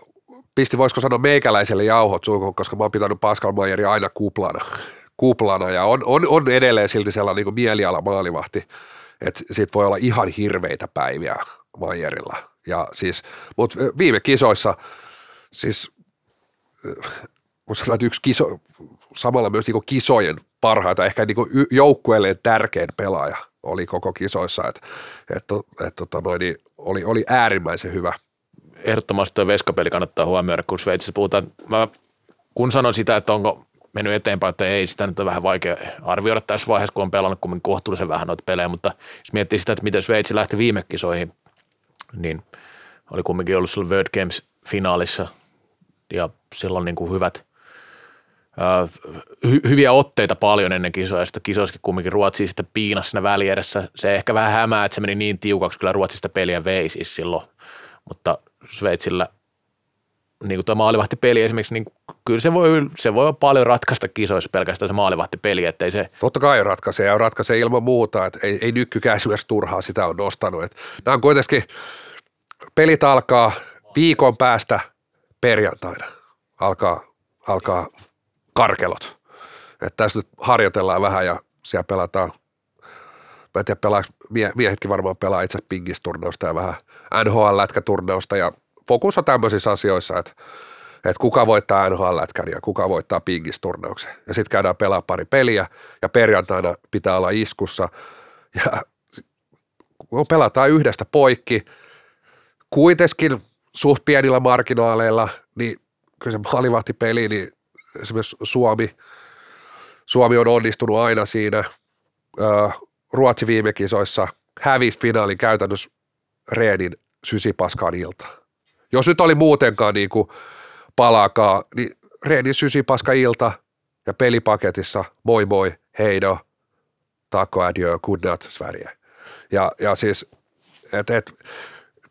pisti voisiko sanoa meikäläiselle jauhot suuhun, koska mä oon pitänyt Pascal Maierin aina kuplana, kuplana ja on, on, on edelleen silti sellainen niin mieliala maalivahti, että sit voi olla ihan hirveitä päiviä Maierilla. Ja siis, mutta viime kisoissa, siis mun sanoa, että yksi kiso, samalla myös niin kisojen parhaita, ehkä niin joukkueelleen tärkein pelaaja oli koko kisoissa, että et, et, tota niin oli, oli äärimmäisen hyvä. Ehdottomasti tuo veskapeli kannattaa huomioida, kun Sveitsissä puhutaan. Mä, kun sanon sitä, että onko mennyt eteenpäin, että ei sitä nyt on vähän vaikea arvioida tässä vaiheessa, kun on pelannut kummin kohtuullisen vähän noita pelejä, mutta jos miettii sitä, että miten Sveitsi lähti viime kisoihin, niin oli kumminkin ollut sillä World Games finaalissa ja silloin niin kuin hyvät, hy, hyviä otteita paljon ennen kisoja, sitten kisoissakin kumminkin Ruotsi sitten piinasi siinä väliedessä. Se ehkä vähän hämää, että se meni niin tiukaksi, kyllä Ruotsista peliä vei siis silloin, mutta Sveitsillä – niin kuin tuo maalivahtipeli esimerkiksi, niin kyllä se voi, se voi paljon ratkaista kisoissa pelkästään se maalivahtipeli, ettei se... Totta kai ratkaisee ja ratkaisee ilman muuta, että ei, ei esimerkiksi turhaa sitä on nostanut. Että nämä on kuitenkin, pelit alkaa viikon päästä perjantaina, alkaa, alkaa karkelot. Että tässä nyt harjoitellaan vähän ja siellä pelataan Mä en tiedä, pelaako, mie, miehetkin varmaan pelaa itse pingisturnausta ja vähän NHL-lätkäturnausta ja fokus on tämmöisissä asioissa, että, että kuka voittaa NHL-lätkän ja kuka voittaa pingisturnauksen. Ja sitten käydään pelaa pari peliä ja perjantaina pitää olla iskussa ja kun pelataan yhdestä poikki, kuitenkin suht pienillä marginaaleilla, niin kyllä se maalivahtipeli, niin esimerkiksi Suomi, Suomi on onnistunut aina siinä. Ruotsi viime kisoissa hävisi finaalin käytännössä Reenin sysipaskaan iltaan. Jos nyt oli muutenkaan niin kuin palaakaan, niin Reedin sysipaska ilta ja pelipaketissa moi moi, heido, adieu, good night, Sverige. Ja, ja siis, et, et,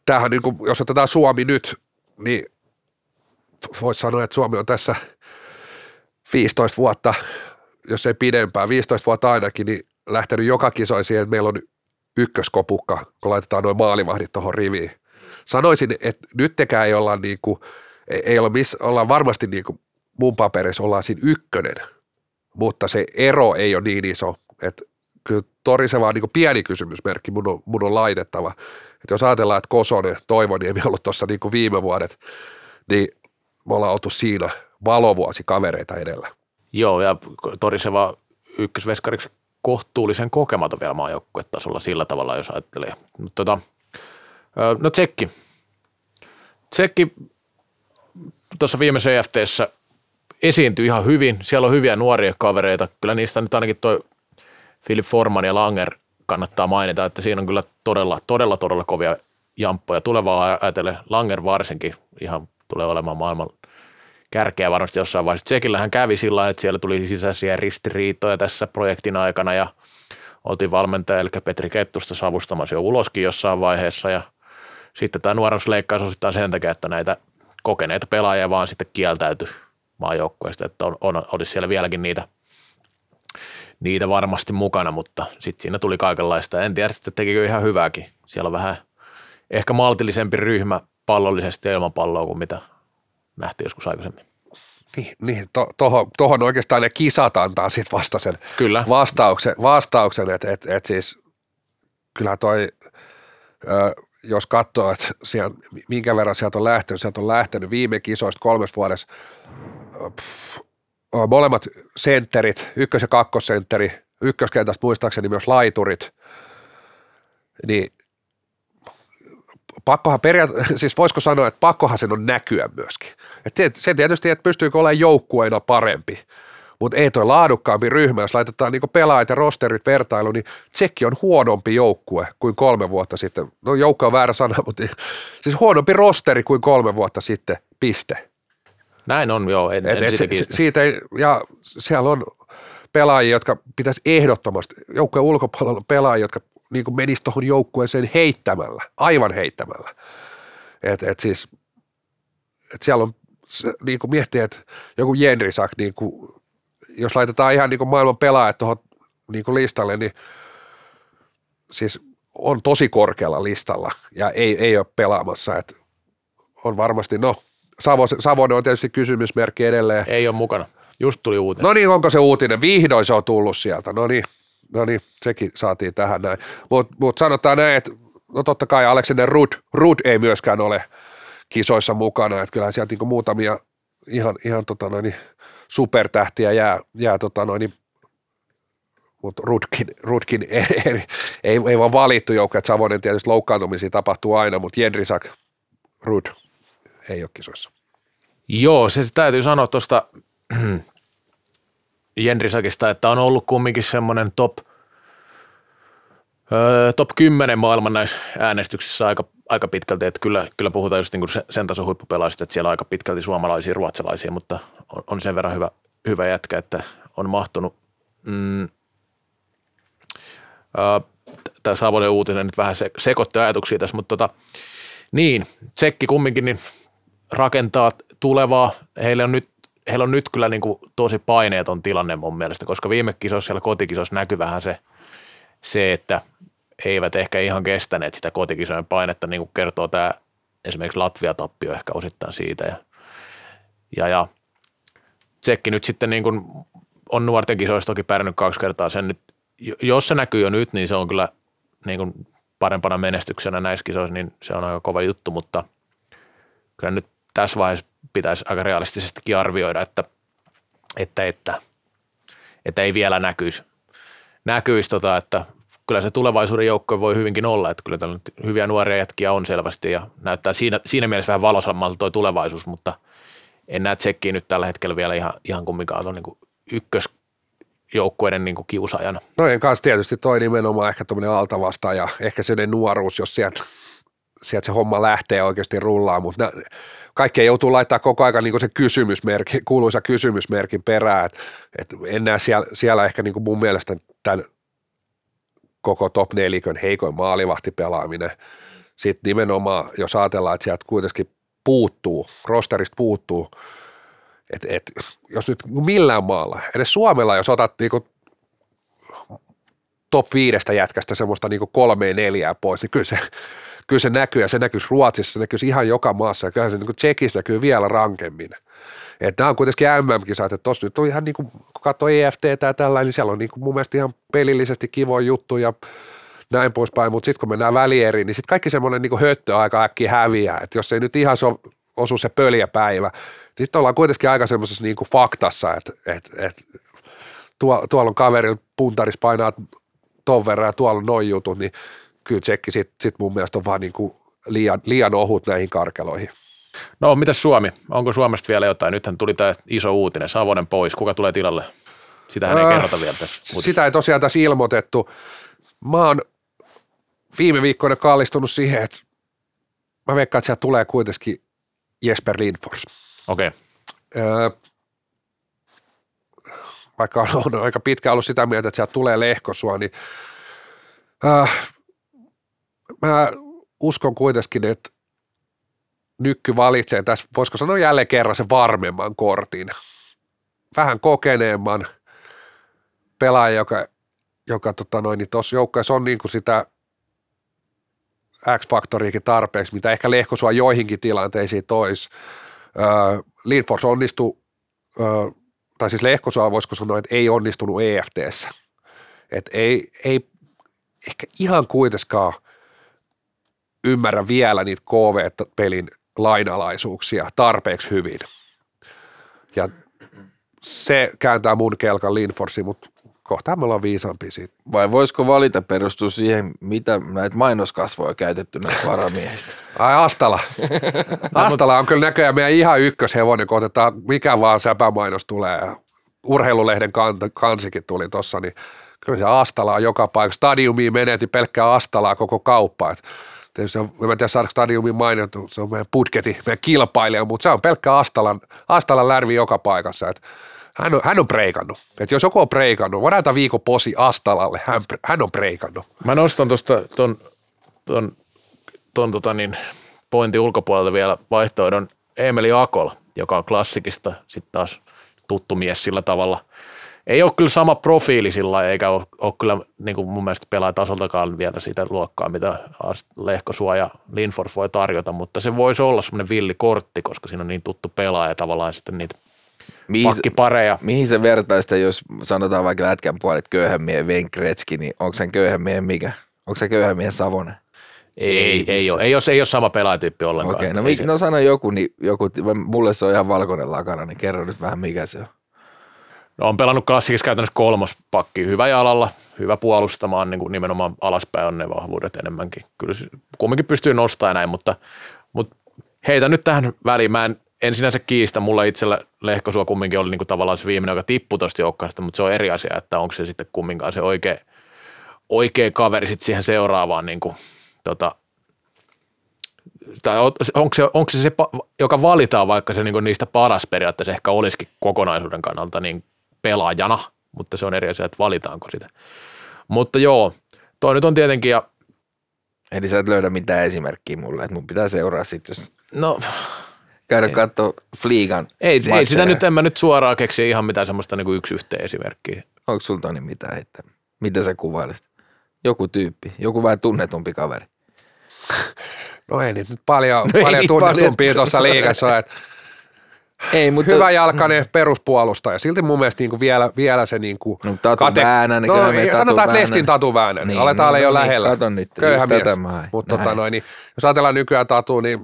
tämähän niin kuin, jos otetaan Suomi nyt, niin voisi sanoa, että Suomi on tässä 15 vuotta, jos ei pidempään, 15 vuotta ainakin, niin lähtenyt joka kisoisiin, että meillä on ykköskopukka, kun laitetaan noin maalivahdit tuohon riviin sanoisin, että nyttekään ei olla, niin kuin, ei olla, miss, ollaan varmasti niin kuin mun paperissa ollaan siinä ykkönen, mutta se ero ei ole niin iso, että kyllä Toriseva on niin pieni kysymysmerkki mun on, mun on laitettava. Että jos ajatellaan, että Kosonen, Toivoniemi on ollut tuossa niin viime vuodet, niin me ollaan oltu siinä valovuosi kavereita edellä. Joo, ja Toriseva ykkösveskariksi kohtuullisen kokematon vielä maajoukkuetasolla sillä tavalla, jos ajattelee. Mutta tota, No Tsekki. Tsekki tuossa viime CFTssä esiintyi ihan hyvin. Siellä on hyviä nuoria kavereita. Kyllä niistä nyt ainakin toi Philip Forman ja Langer kannattaa mainita, että siinä on kyllä todella, todella, todella kovia jamppoja. Tulevaa ajatellen Langer varsinkin ihan tulee olemaan maailman kärkeä varmasti jossain vaiheessa. Tsekillähän kävi sillä että siellä tuli sisäisiä ristiriitoja tässä projektin aikana ja oltiin valmentaja, eli Petri Kettusta savustamassa jo uloskin jossain vaiheessa ja – sitten tämä nuoruusleikkaus osittain sen takia, että näitä kokeneita pelaajia vaan sitten kieltäytyi maajoukkueesta, että on, on, olisi siellä vieläkin niitä, niitä varmasti mukana, mutta sitten siinä tuli kaikenlaista. En tiedä, että tekikö ihan hyvääkin. Siellä on vähän ehkä maltillisempi ryhmä pallollisesti ja ilman palloa kuin mitä nähtiin joskus aikaisemmin. Niin, niin to, tohon, tohon oikeastaan ne kisat antaa sitten vasta sen Kyllä. vastauksen, vastauksen että et, et siis kyllä toi ö, jos katsoo, että sieltä, minkä verran sieltä on lähtenyt, sieltä on lähtenyt viime kisoista kolmes vuodessa pff, molemmat sentterit, ykkös- ja kakkosentteri, ykköskentästä muistaakseni myös laiturit, niin pakkohan periaatteessa, [LAUGHS] siis voisiko sanoa, että pakkohan sen on näkyä myöskin. Et se tietysti, että pystyykö olemaan joukkueena parempi, mutta ei toi laadukkaampi ryhmä, jos laitetaan niinku pelaajat ja rosterit vertailu, niin Tsekki on huonompi joukkue kuin kolme vuotta sitten. No joukko on väärä sana, mutta siis huonompi rosteri kuin kolme vuotta sitten, piste. Näin on, joo, en, et, en et se, siitä ei, ja siellä on pelaajia, jotka pitäisi ehdottomasti, joukkueen ulkopuolella pelaajia, jotka niin kuin menisi tuohon joukkueeseen heittämällä, aivan heittämällä. Et, et siis, et siellä on, niin kuin miettii, että joku Jenrisak niin kuin jos laitetaan ihan niin kuin maailman pelaajat tuohon niin kuin listalle, niin siis on tosi korkealla listalla ja ei, ei ole pelaamassa. että on varmasti, no Savo, Savonen on tietysti kysymysmerkki edelleen. Ei ole mukana. Just tuli uutinen. No niin, onko se uutinen? Vihdoin se on tullut sieltä. No niin, no niin sekin saatiin tähän näin. Mutta mut sanotaan näin, että no totta kai Alexander Rud, Rud ei myöskään ole kisoissa mukana. Että kyllähän sieltä niinku muutamia ihan, ihan tota noin, supertähtiä jää, jää tota noin, mutta Rudkin, Rudkin ei, ei, ei, ei vaan valittu joukko, että Savonen tietysti loukkaantumisia tapahtuu aina, mutta Jedrisak, Rud ei ole kisoissa. Joo, se täytyy sanoa tuosta Jenrisakista, että on ollut kumminkin semmoinen top, öö, top 10 maailman näissä äänestyksissä aika, aika pitkälti, että kyllä, kyllä puhutaan just niin kuin sen tason huippupelaajista, että siellä on aika pitkälti suomalaisia, ruotsalaisia, mutta on, on sen verran hyvä, hyvä jätkä, että on mahtunut. Mm, öö, tämä Savonen uutinen nyt vähän se, sekoitti ajatuksia tässä, mutta tota, niin, Tsekki kumminkin niin rakentaa tulevaa. Heillä on nyt, heillä on nyt kyllä niin kuin tosi paineeton tilanne mun mielestä, koska viime kisossa siellä kotikisossa näkyy vähän se, se, että eivät ehkä ihan kestäneet sitä kotikisojen painetta, niin kuin kertoo tämä esimerkiksi Latvia-tappio ehkä osittain siitä. Ja, ja, ja Tsekki nyt sitten niin kuin on nuorten kisoissa toki pärjännyt kaksi kertaa. Sen nyt, jos se näkyy jo nyt, niin se on kyllä niin kuin parempana menestyksenä näissä kisoissa, niin se on aika kova juttu, mutta kyllä nyt tässä vaiheessa pitäisi aika realistisestikin arvioida, että, että, että, että ei vielä näkyisi, näkyisi tota, että kyllä se tulevaisuuden joukko voi hyvinkin olla, että kyllä täällä nyt hyviä nuoria jätkiä on selvästi ja näyttää siinä, siinä mielessä vähän valosammalta tuo tulevaisuus, mutta en näe tsekkiä nyt tällä hetkellä vielä ihan, ihan kumminkaan tuon niin ykkös joukkueiden niin kiusajana. No en kanssa tietysti toi nimenomaan ehkä tuommoinen altavasta ja ehkä sellainen nuoruus, jos sieltä, sieltä se homma lähtee oikeasti rullaan, mutta kaikkea joutuu laittaa koko ajan niin se kysymysmerkki, kuuluisa kysymysmerkin perään, että et en näe siellä, siellä ehkä niin mun mielestä tämän koko top nelikön heikoin maalivahtipelaaminen. Sitten nimenomaan, jos ajatellaan, että sieltä kuitenkin puuttuu, rosterista puuttuu, että et, jos nyt millään maalla, edes Suomella, jos otat niinku top viidestä jätkästä semmoista niinku kolmeen neljää pois, niin kyllä se, kyllä se näkyy ja se näkyy Ruotsissa, se näkyy ihan joka maassa. Ja kyllä se niin Tsekissä näkyy vielä rankemmin. Että nämä on kuitenkin MM-kisat, että tuossa nyt on ihan niin kuin, kun katsoo EFT tai tällä, niin siellä on niin kuin mun mielestä ihan pelillisesti kivoja juttu ja näin poispäin, mutta sitten kun mennään välieriin, niin sitten kaikki semmoinen niin höttö aika äkkiä häviää, että jos ei nyt ihan so, osu se pöljäpäivä, niin sitten ollaan kuitenkin aika semmoisessa niin kuin faktassa, että, että, että tuo, tuolla on kaverilla puntaris painaa ton verran ja tuolla on noin jutut, niin kyllä tsekki sitten sit mun mielestä on vaan niin kuin liian, liian ohut näihin karkeloihin. No, mitä Suomi? Onko Suomesta vielä jotain? Nythän tuli tämä iso uutinen, Savonen pois. Kuka tulee tilalle? Sitähän ei äh, kerrota vielä tässä. Uutisessa. Sitä ei tosiaan tässä ilmoitettu. Mä oon viime viikkoina kallistunut siihen, että mä veikkaan, että sieltä tulee kuitenkin Jesper Lindfors. Okei. Okay. Öö, vaikka on aika pitkä ollut sitä mieltä, että sieltä tulee lehkosua, niin öö, mä uskon kuitenkin, että Nykky valitsee tässä, voisiko sanoa jälleen kerran se varmemman kortin. Vähän kokeneemman pelaaja, joka, joka tota niin joukkueessa on niin kuin sitä X-faktoriikin tarpeeksi, mitä ehkä Lehkosua joihinkin tilanteisiin tois. Öö, Lindfors onnistui, öö, tai siis Lehkosua voisiko sanoa, että ei onnistunut EFTssä. Et ei, ei ehkä ihan kuitenkaan ymmärrä vielä niitä KV-pelin lainalaisuuksia tarpeeksi hyvin. Ja se kääntää mun kelkan Linforsi, mutta kohta me ollaan viisaampi siitä. Vai voisiko valita perustua siihen, mitä näitä mainoskasvoja käytetty näistä varamiehistä? Ai Astala. [LAUGHS] Astala on kyllä näköjään meidän ihan ykköshevonen, kun otetaan mikä vaan säpämainos tulee. Urheilulehden kansikin tuli tuossa, niin kyllä se Astala on joka paikassa. Stadiumiin meneti pelkkää Astalaa koko kauppa. Et Tietysti on, en tiedä saadaanko stadiumin mainittu, se on meidän budketi, meidän kilpailija, mutta se on pelkkä Astalan, Astalan lärvi joka paikassa. Et hän on, hän on preikannut. Et jos joku on preikannut, voidaan viikon posi Astalalle, hän, hän on preikannut. Mä nostan tuosta ton, ton, ton tota niin, pointin ulkopuolelta vielä vaihtoehdon Emeli Akol, joka on klassikista sitten taas tuttu mies sillä tavalla – ei ole kyllä sama profiili sillä eikä ole, ole kyllä niin kuin mun mielestä pelaa tasoltakaan vielä sitä luokkaa, mitä Lehkosua ja Linfors voi tarjota, mutta se voisi olla semmoinen villikortti, koska siinä on niin tuttu pelaaja tavallaan sitten niitä mihin, pakkipareja. Mihin se vertaista, jos sanotaan vaikka lätkän puolet köyhämiehen Venkretski, niin onko sen köyhämiehen mikä? Onko se köyhämiehen Savonen? Ei, Ei ei, ole, ei, ole, ei ole sama pelaajatyyppi ollenkaan. Okei, no, se- no sano joku, niin joku, mulle se on ihan valkoinen lakana, niin kerro nyt vähän mikä se on. No, on pelannut klassikissa käytännössä kolmospakki, hyvä jalalla, hyvä puolustamaan, niin kuin nimenomaan alaspäin on ne vahvuudet enemmänkin. Kyllä kumminkin pystyy nostamaan näin, mutta, mutta heitä nyt tähän väliin. Mä en, en sinänsä kiistä, mulla itsellä Lehkosua kumminkin oli niin kuin tavallaan se viimeinen, joka tippui tuosta joukkueesta, mutta se on eri asia, että onko se sitten kumminkaan se oikea, oikea kaveri sitten siihen seuraavaan niin kuin, tota, tai on- onko se, onko se se, joka valitaan, vaikka se niin niistä paras periaatteessa ehkä olisikin kokonaisuuden kannalta niin pelaajana, mutta se on eri asia, että valitaanko sitä. Mutta joo, toi nyt on tietenkin, ja Eli sä et löydä mitään esimerkkiä mulle, että mun pitää seuraa sit, jos no käydä katsoa Fliigan ei, ei sitä matseja. nyt, en mä nyt suoraan keksiä ihan mitään semmoista niin kuin yksi yhteen esimerkkiä. Onko sulla Toni mitään heittää? Mitä sä kuvailisit? Joku tyyppi, joku vähän tunnetumpi kaveri. No ei niitä nyt paljon, [LAUGHS] No ei paljon tunnetumpia tuossa liigassa, että Ei, mutta... hyvä jalkainen peruspuolustaja. Silti mun mielestä niinku vielä, vielä se niinku No, Tatu Väänänen, no, kyllä me ei, Tatu sanotaan, että Väänänen. Leftin Tatu Väänänen. Niin, Niin, Aletaan no, olla jo no niin, lähellä. kato nyt, Köyhä mies. Mutta tota, noin, niin, jos ajatellaan nykyään Tatu, niin,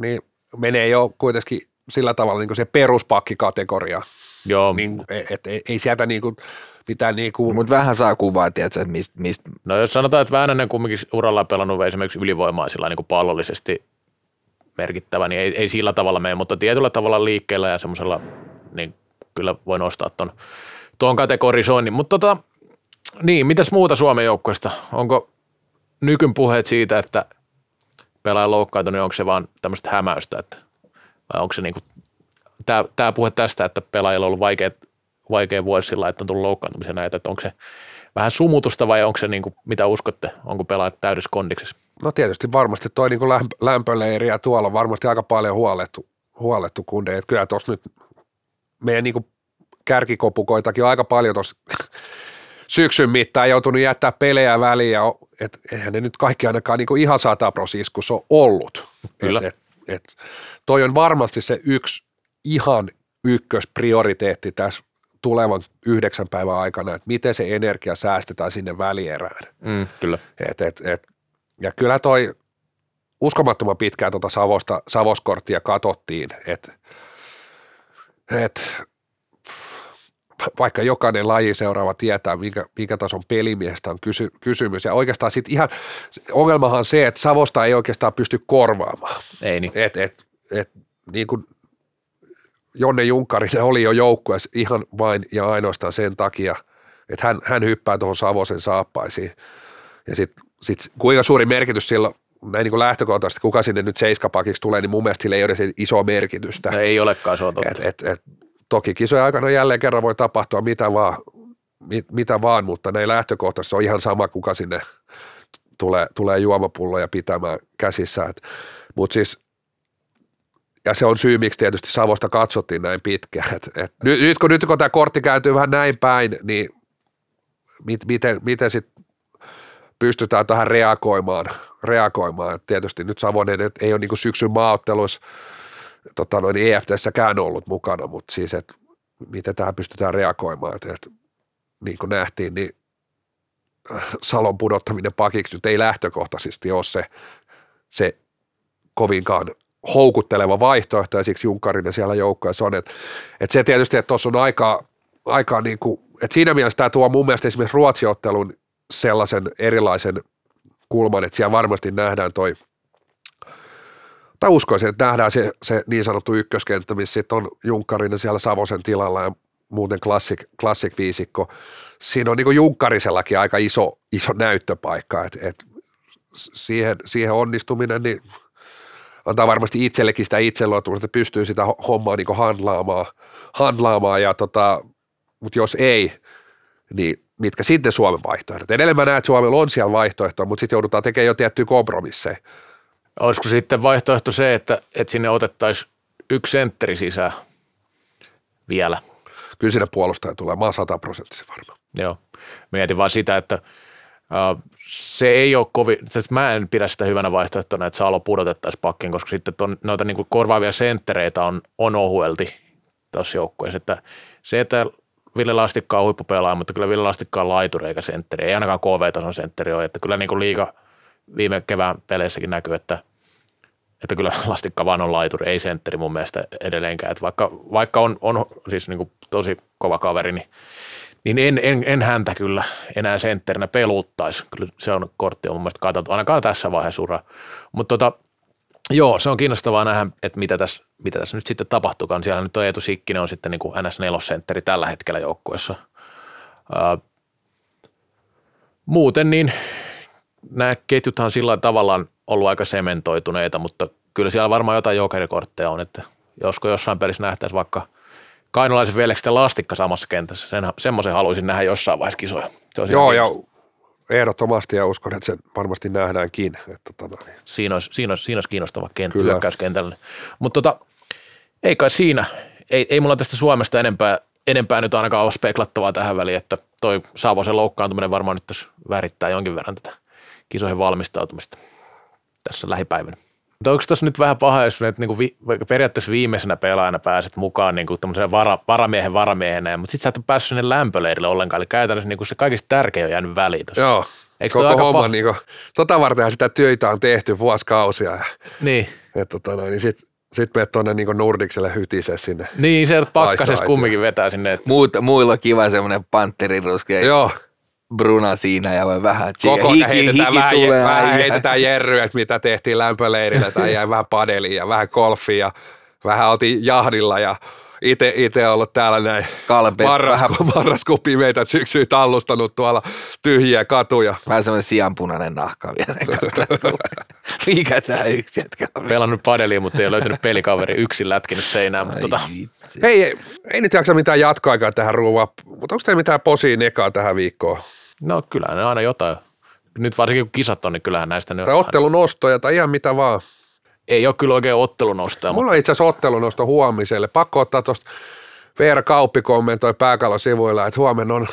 niin menee jo kuitenkin sillä tavalla niin se peruspakkikategoria. Joo, Niin, et, et, ei sieltä niinku, mitään niinku, Mutta vähän saa kuvaa, tiedätkö, että mistä, mist, no jos sanotaan, että Väänänen kumminkin uralla pelannut esimerkiksi ylivoimaa sillä niin kuin pallollisesti merkittävä, niin ei, ei sillä tavalla mene, mutta tietyllä tavalla liikkeellä ja semmoisella, niin kyllä voi nostaa ton, tuon kategorisoinnin. Mutta tota, niin, mitäs muuta Suomen joukkueesta? Onko nykyn puheet siitä, että pelaaja loukkaantunut, niin onko se vaan tämmöistä hämäystä, että, vai onko se niinku, tämä, tämä puhe tästä, että pelaajilla on ollut vaikea, vaikea vuosi sillä, että on tullut loukkaantumisia näitä, että onko se vähän sumutusta vai onko se niinku, mitä uskotte, onko pelaajat täydessä kondiksessa? No tietysti varmasti toi lämp- lämpöleiri ja tuolla on varmasti aika paljon huolettu, huolettu kundeja. Et kyllä tuossa nyt meidän niinku kärkikopukoitakin on aika paljon tuossa [LAUGHS] syksyn mittaan joutunut jättää pelejä väliin ja et, eihän ne nyt kaikki ainakaan niinku ihan sataprosiskussa ole ollut. Kyllä. Et, et, et, toi on varmasti se yksi ihan ykkösprioriteetti tässä tulevan yhdeksän päivän aikana, että miten se energia säästetään sinne välierään. Mm, kyllä. Et, et, et, ja kyllä toi uskomattoman pitkään tuota Savosta, Savoskorttia katsottiin, että et, vaikka jokainen laji seuraava tietää, minkä, minkä tason pelimiehestä on kysy, kysymys. Ja oikeastaan sitten ihan, ongelmahan on se, että Savosta ei oikeastaan pysty korvaamaan. Ei niin. Et, et, et, niin kuin Jonne Junkkarinen oli jo joukkueessa ihan vain ja ainoastaan sen takia, että hän, hän hyppää tuohon Savosen saappaisiin. Ja sitten sit, kuinka suuri merkitys sillä näin niin kuin lähtökohtaisesti, kuka sinne nyt seiskapakiksi tulee, niin mun mielestä sillä ei ole isoa merkitystä. No ei olekaan, se on totta. Et, et, et, toki kisojen aikana jälleen kerran voi tapahtua mitä vaan, mit, mitä vaan mutta näin lähtökohtaisesti on ihan sama, kuka sinne tulee, tulee juomapulloja pitämään käsissä. Mutta siis, ja se on syy, miksi tietysti Savosta katsottiin näin pitkään. Et, et, nyt, nyt, kun, nyt kun tämä kortti kääntyy vähän näin päin, niin mit, miten, miten sitten pystytään tähän reagoimaan. reagoimaan. Et tietysti nyt Savonen et ei ole niinku syksyn maaotteluissa tota noin EFTssäkään ollut mukana, mutta siis, että miten tähän pystytään reagoimaan, että, että niin kuin nähtiin, niin Salon pudottaminen pakiksi nyt ei lähtökohtaisesti ole se, se kovinkaan houkutteleva vaihtoehto ja siksi Junkarinen siellä joukkoessa on, että, että se tietysti, että tuossa on aikaa, aikaa niin kuin, että siinä mielessä tämä tuo mun mielestä esimerkiksi Ruotsiottelun sellaisen erilaisen kulman, että siellä varmasti nähdään toi tai uskoisin, että nähdään se, se niin sanottu ykköskenttä, missä sitten on Junkkarinen siellä Savosen tilalla ja muuten klassik, klassik viisikko. Siinä on niin Junkkarisellakin aika iso, iso näyttöpaikka, että et siihen, siihen onnistuminen niin antaa varmasti itsellekin sitä itseluottamusta, että pystyy sitä ho- hommaa niin handlaamaan, handlaamaan ja tota, mutta jos ei, niin mitkä sitten Suomen vaihtoehdot. Edelleen mä näen, että Suomella on siellä vaihtoehtoja, mutta sitten joudutaan tekemään jo tiettyjä kompromisseja. Olisiko sitten vaihtoehto se, että, että sinne otettaisiin yksi sentteri sisään vielä? Kyllä siinä puolustaja tulee, mä oon sataprosenttisen varma. Joo. Mietin vaan sitä, että uh, se ei ole kovin, siis mä en pidä sitä hyvänä vaihtoehtona, että Salo pudotettaisiin pakkiin, koska sitten ton, noita niin korvaavia senttereitä on, on ohuelti tuossa joukkueessa. Että se, että Ville Lastikka on huippupelaaja, mutta kyllä Ville Lastikka on laituri eikä sentteri. Ei ainakaan KV-tason sentteri ole, että kyllä niin kuin liiga viime kevään peleissäkin näkyy, että, että kyllä [LAUGHS] Lastikka vaan on laituri, ei sentteri mun mielestä edelleenkään. Että vaikka, vaikka on, on siis niin kuin tosi kova kaveri, niin, niin en, en, en, häntä kyllä enää sentterinä peluttaisi. Kyllä se on kortti on mun mielestä katsottu, ainakaan tässä vaiheessa ura. Mutta tota, Joo, se on kiinnostavaa nähdä, että mitä tässä, mitä tässä nyt sitten tapahtuukaan. Siellä nyt on Eetu Sikkinen on sitten niin kuin NS4-sentteri tällä hetkellä joukkueessa. muuten niin nämä ketjuthan sillä tavallaan ollut aika sementoituneita, mutta kyllä siellä varmaan jotain jokerikortteja on, että josko jossain pelissä nähtäisiin vaikka kainalaisen veljekset ja lastikka samassa kentässä. Sen, semmoisen haluaisin nähdä jossain vaiheessa kisoja. Se Joo, ja ehdottomasti ja uskon, että se varmasti nähdäänkin. Että tota, niin. siinä, olisi, siinä, olisi, siinä olisi kiinnostava kenttä, hyökkäyskentällä. Mutta tota, ei kai siinä, ei, ei mulla tästä Suomesta enempää, enempää nyt ainakaan ole speklattavaa tähän väliin, että toi Saavosen loukkaantuminen varmaan nyt tässä värittää jonkin verran tätä kisoihin valmistautumista tässä lähipäivänä. Mutta onko tuossa nyt vähän paha, jos nyt niinku vi, periaatteessa viimeisenä pelaajana pääset mukaan niinku vara, varamiehen varamiehenä, mutta sitten sä et ole päässyt sinne lämpöleirille ollenkaan, eli käytännössä niinku se kaikista tärkein on jäänyt väliin tossa. Joo, Eikö koko homma, pa- niinku, tota varten sitä työtä on tehty vuosikausia. Niin. Että tota noin, niin sitten sitten menet tuonne niin Nordikselle hytise sinne. Niin, se pakkasessa kumminkin vetää sinne. Että... Muut, muilla on kiva semmoinen panteriruske. Joo. Bruna siinä ja voi vähän Koko hiki, heitetään hiki vähän, tulee vähän heitetään jerryä, että mitä tehtiin lämpöleirillä tai jäi vähän padeliin ja vähän golfia ja vähän oltiin jahdilla ja itse, itse ollut täällä näin marrasku, [LAUGHS] vähän... marraskuun pimeitä syksyä tallustanut tuolla tyhjiä katuja. Vähän semmoinen sianpunainen nahka vielä. [LAUGHS] Mikä tää yksi jätkä on? Pelannut padeliin, mutta ei ole löytynyt pelikaveri yksin lätkinyt seinään. Mutta tota... Hei, ei, ei nyt jaksa mitään jatkoaikaa tähän ruuvaan, mutta onko teillä mitään posia nekaa tähän viikkoon? No kyllä ne aina jotain. Nyt varsinkin kun kisat on, niin kyllähän näistä... Tai ottelunostoja tai ihan mitä vaan. Ei ole kyllä oikein ottelunostoja. Mulla on itse asiassa ottelunosto huomiselle. Pakko ottaa tuosta Veera Kauppi kommentoi pääkallon sivuilla, että huomenna on,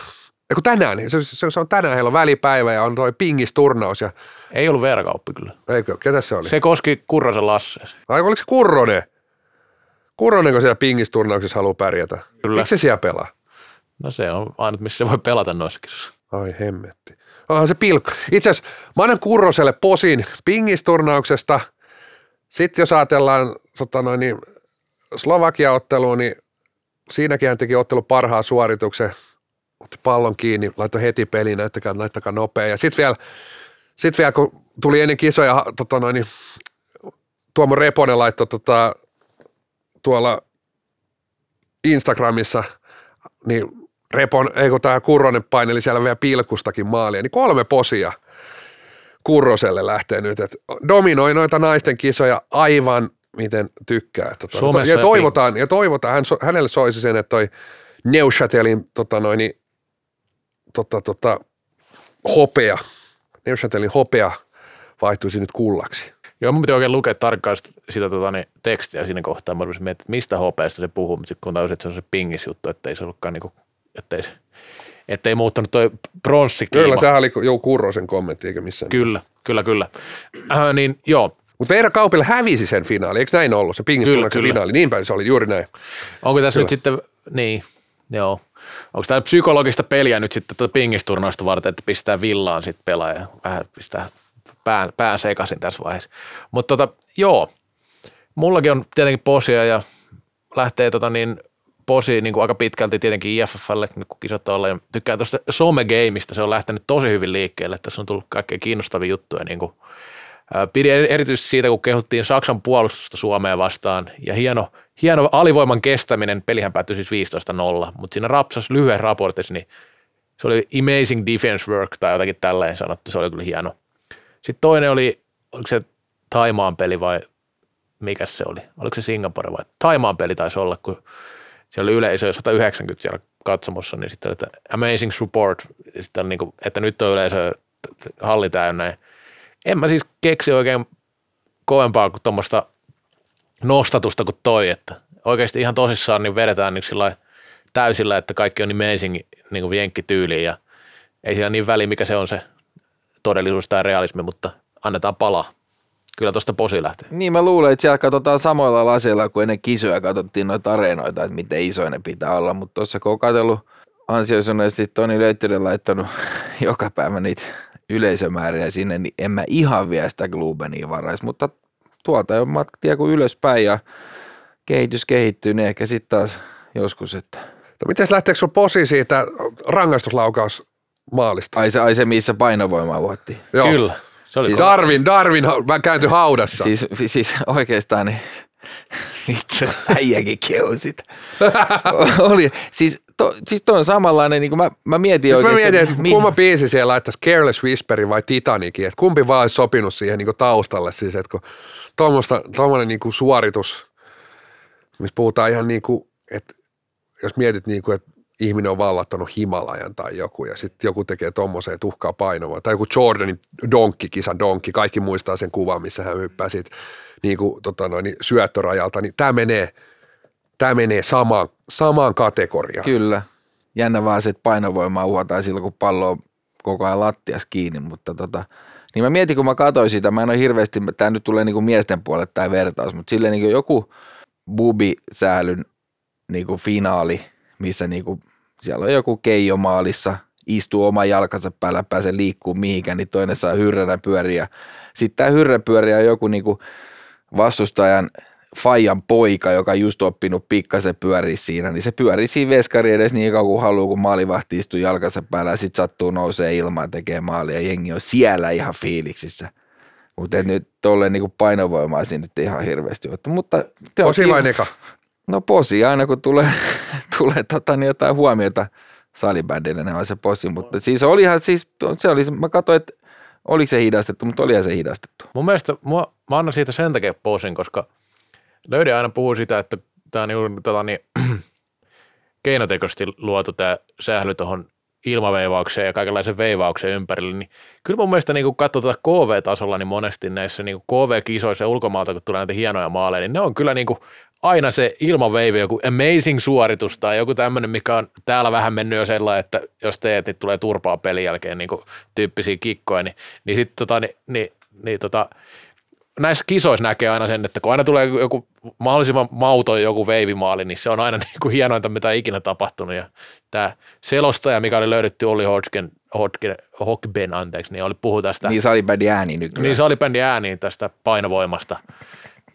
kun tänään, niin se, se, se, on tänään heillä on välipäivä ja on toi pingisturnaus. Ja... Ei ollut Veera Kauppi kyllä. Eikö? Ketä se oli? Se koski Kurrosen Lasse. Ai oliko se Kurronen? Kurronen, kun siellä pingisturnauksessa haluaa pärjätä. Kyllä. Miksi se siellä pelaa? No se on ainut, missä se voi pelata noissa. Ai hemmetti. Onhan se pilkku. Itse asiassa mä annan Kurroselle posin pingisturnauksesta. Sitten jos ajatellaan noin, niin Slovakia-otteluun, niin siinäkin hän teki ottelu parhaan suorituksen. Otti pallon kiinni, laittoi heti peliin, näyttäkää, näyttäkää nopea. Ja sitten vielä, sit vielä, kun tuli ennen kisoja, tota noin, niin Tuomo Reponen laittoi tota, tuolla Instagramissa, niin Repon, ei kun tämä Kurronen paineli siellä vielä pilkustakin maalia, niin kolme posia Kurroselle lähtee nyt, että dominoi noita naisten kisoja aivan miten tykkää. Tota, ja, toivotaan, ja toivotaan, hän, hänelle soisi sen, että toi Neuchatelin tota noin, tota, tota, hopea, Neuchatelin hopea vaihtuisi nyt kullaksi. Joo, mun piti oikein lukea tarkkaan sitä tota, niin, tekstiä siinä kohtaa. Mä miettimään, että mistä hopeasta se puhuu, mutta sitten kun tajusin, että se on se pingis juttu, että ei se ollutkaan niinku ettei, ettei muuttanut toi pronssikiima. Kyllä, sehän oli jo Kurrosen kommentti, eikä missään. Kyllä, kyllä, kyllä. Äh, niin joo. Mutta Veera Kaupilla hävisi sen finaali, eikö näin ollut? Se pingistunnaksen finaali, niinpä se oli juuri näin. Onko tässä kyllä. nyt sitten, niin, joo. Onko tämä psykologista peliä nyt sitten tuota pingisturnausta varten, että pistää villaan sitten pelaaja, vähän pistää pään, pään sekaisin tässä vaiheessa. Mutta tota, joo, mullakin on tietenkin posia ja lähtee tota niin, posi niin kuin aika pitkälti tietenkin IFFlle, kun kisat olla. Ja tykkään tuosta somegameista, se on lähtenyt tosi hyvin liikkeelle. Tässä on tullut kaikkein kiinnostavia juttuja. Niin kuin, pidin erityisesti siitä, kun kehuttiin Saksan puolustusta Suomeen vastaan. Ja hieno, hieno alivoiman kestäminen, pelihän päättyi siis 15-0, mutta siinä rapsas lyhyen raportissa, niin se oli amazing defense work tai jotakin tälleen sanottu, se oli kyllä hieno. Sitten toinen oli, oliko se Taimaan peli vai mikä se oli? Oliko se Singapore vai? Taimaan peli taisi olla, kun siellä oli yleisö 190 siellä katsomossa, niin sitten että amazing support, sitten niin kuin, että nyt on yleisö halli täynnä. En mä siis keksi oikein kovempaa kuin tuommoista nostatusta kuin toi, että oikeasti ihan tosissaan niin vedetään niin sillä täysillä, että kaikki on amazing niin kuin jenkkityyliin ja ei siellä niin väli, mikä se on se todellisuus tai realismi, mutta annetaan palaa kyllä tuosta posi lähtee. Niin mä luulen, että siellä katsotaan samoilla laseilla kuin ennen kisoja katsottiin noita areenoita, että miten iso ne pitää olla, mutta tuossa kun on katsellut ansioisuneesti Toni Löyttynen laittanut [LAUGHS] joka päivä niitä yleisömääriä sinne, niin en mä ihan vie sitä Glubenia varaisi, mutta tuolta jo matka tie kun ylöspäin ja kehitys kehittyy, niin ehkä sitten taas joskus, että No miten lähteekö sun posi siitä rangaistuslaukaus maalista? ai se, ai se missä painovoimaa vuotti. Joo. Kyllä. Se oli Siis- Darwin, Darwin ha- kääntyi haudassa. Siis, siis oikeastaan niin vittu, äijäkin kehu sitä. [LAUGHS] Oli, siis, to, siis toi on samanlainen, niin kuin mä, mä mietin Siis mä oikeastaan. mietin, että mi- kumma biisi siellä laittaisi Careless Whisperin vai Titanicin, että kumpi vaan olisi sopinut siihen niin taustalle, siis että kun tuommoinen niin suoritus, missä puhutaan ihan niin kuin, että jos mietit niin kuin, että ihminen on vallattanut Himalajan tai joku ja sitten joku tekee tuommoiseen tuhkaa painoa, tai joku Jordanin donkki-kisa donkki, kaikki muistaa sen kuvan, missä hän hyppää siitä niin kuin, tota noin, niin syöttörajalta, niin tämä menee, tämä menee samaan, samaan kategoriaan. Kyllä. Jännä vaan se, että painovoimaa uhataan silloin, kun pallo on koko ajan lattias kiinni, mutta tota, niin mä mietin, kun mä katsoin sitä, mä en ole hirveästi, tämä nyt tulee niinku miesten puolelle tämä vertaus, mutta silleen niinku joku bubi-säälyn niinku finaali, missä niinku, siellä on joku keijo maalissa, istuu oman jalkansa päällä, pääsee liikkuu mihinkään, niin toinen saa hyrränä pyöriä. Sitten tämä hyrrä pyöriä on joku niinku vastustajan Fajan poika, joka on just oppinut pikkasen pyöriä siinä, niin se pyörii siinä veskari edes niin kauan kuin haluaa, kun maalivahti istuu jalkansa päällä ja sit sattuu nousee ilmaan tekee maalia ja jengi on siellä ihan fiiliksissä. Mutta nyt tolleen niinku painovoimaa siinä nyt ihan hirveästi ottu. Mutta Posi vai? No posi, aina kun tulee, tulee [LAUGHS] tota, niin jotain huomiota salibändille, ne on se posi. Mutta siis olihan, siis, se oli, mä katsoin, että oliko se hidastettu, mutta olihan se hidastettu. mun mielestä mua, mä annan siitä sen takia posin, koska Löyde aina puhuu sitä, että tämä on niin, tota, niin, [CLEARS THROAT] keinotekoisesti luotu tämä sähly tuohon ilmaveivaukseen ja kaikenlaisen veivaukseen ympärille, niin kyllä mun mielestä niin kun katsoo tuota KV-tasolla, niin monesti näissä niin KV-kisoissa ulkomaalta, kun tulee näitä hienoja maaleja, niin ne on kyllä niin kuin aina se ilmaveivi, joku amazing suoritus tai joku tämmöinen, mikä on täällä vähän mennyt jo sellainen, että jos teet, niin tulee turpaa pelin jälkeen niin kuin tyyppisiä kikkoja, niin, niin sitten tota, niin, niin, niin tota, näissä kisoissa näkee aina sen, että kun aina tulee joku mahdollisimman mauton joku veivimaali, niin se on aina [LAUGHS] niin kuin hienointa, mitä ikinä tapahtunut. Ja tämä selostaja, mikä oli löydetty Olli Hodgkin, Hodgkin, Hogben, anteeksi, niin oli puhu tästä, Niin salibändi ääni nykyään. niin salibändin ääniin tästä painovoimasta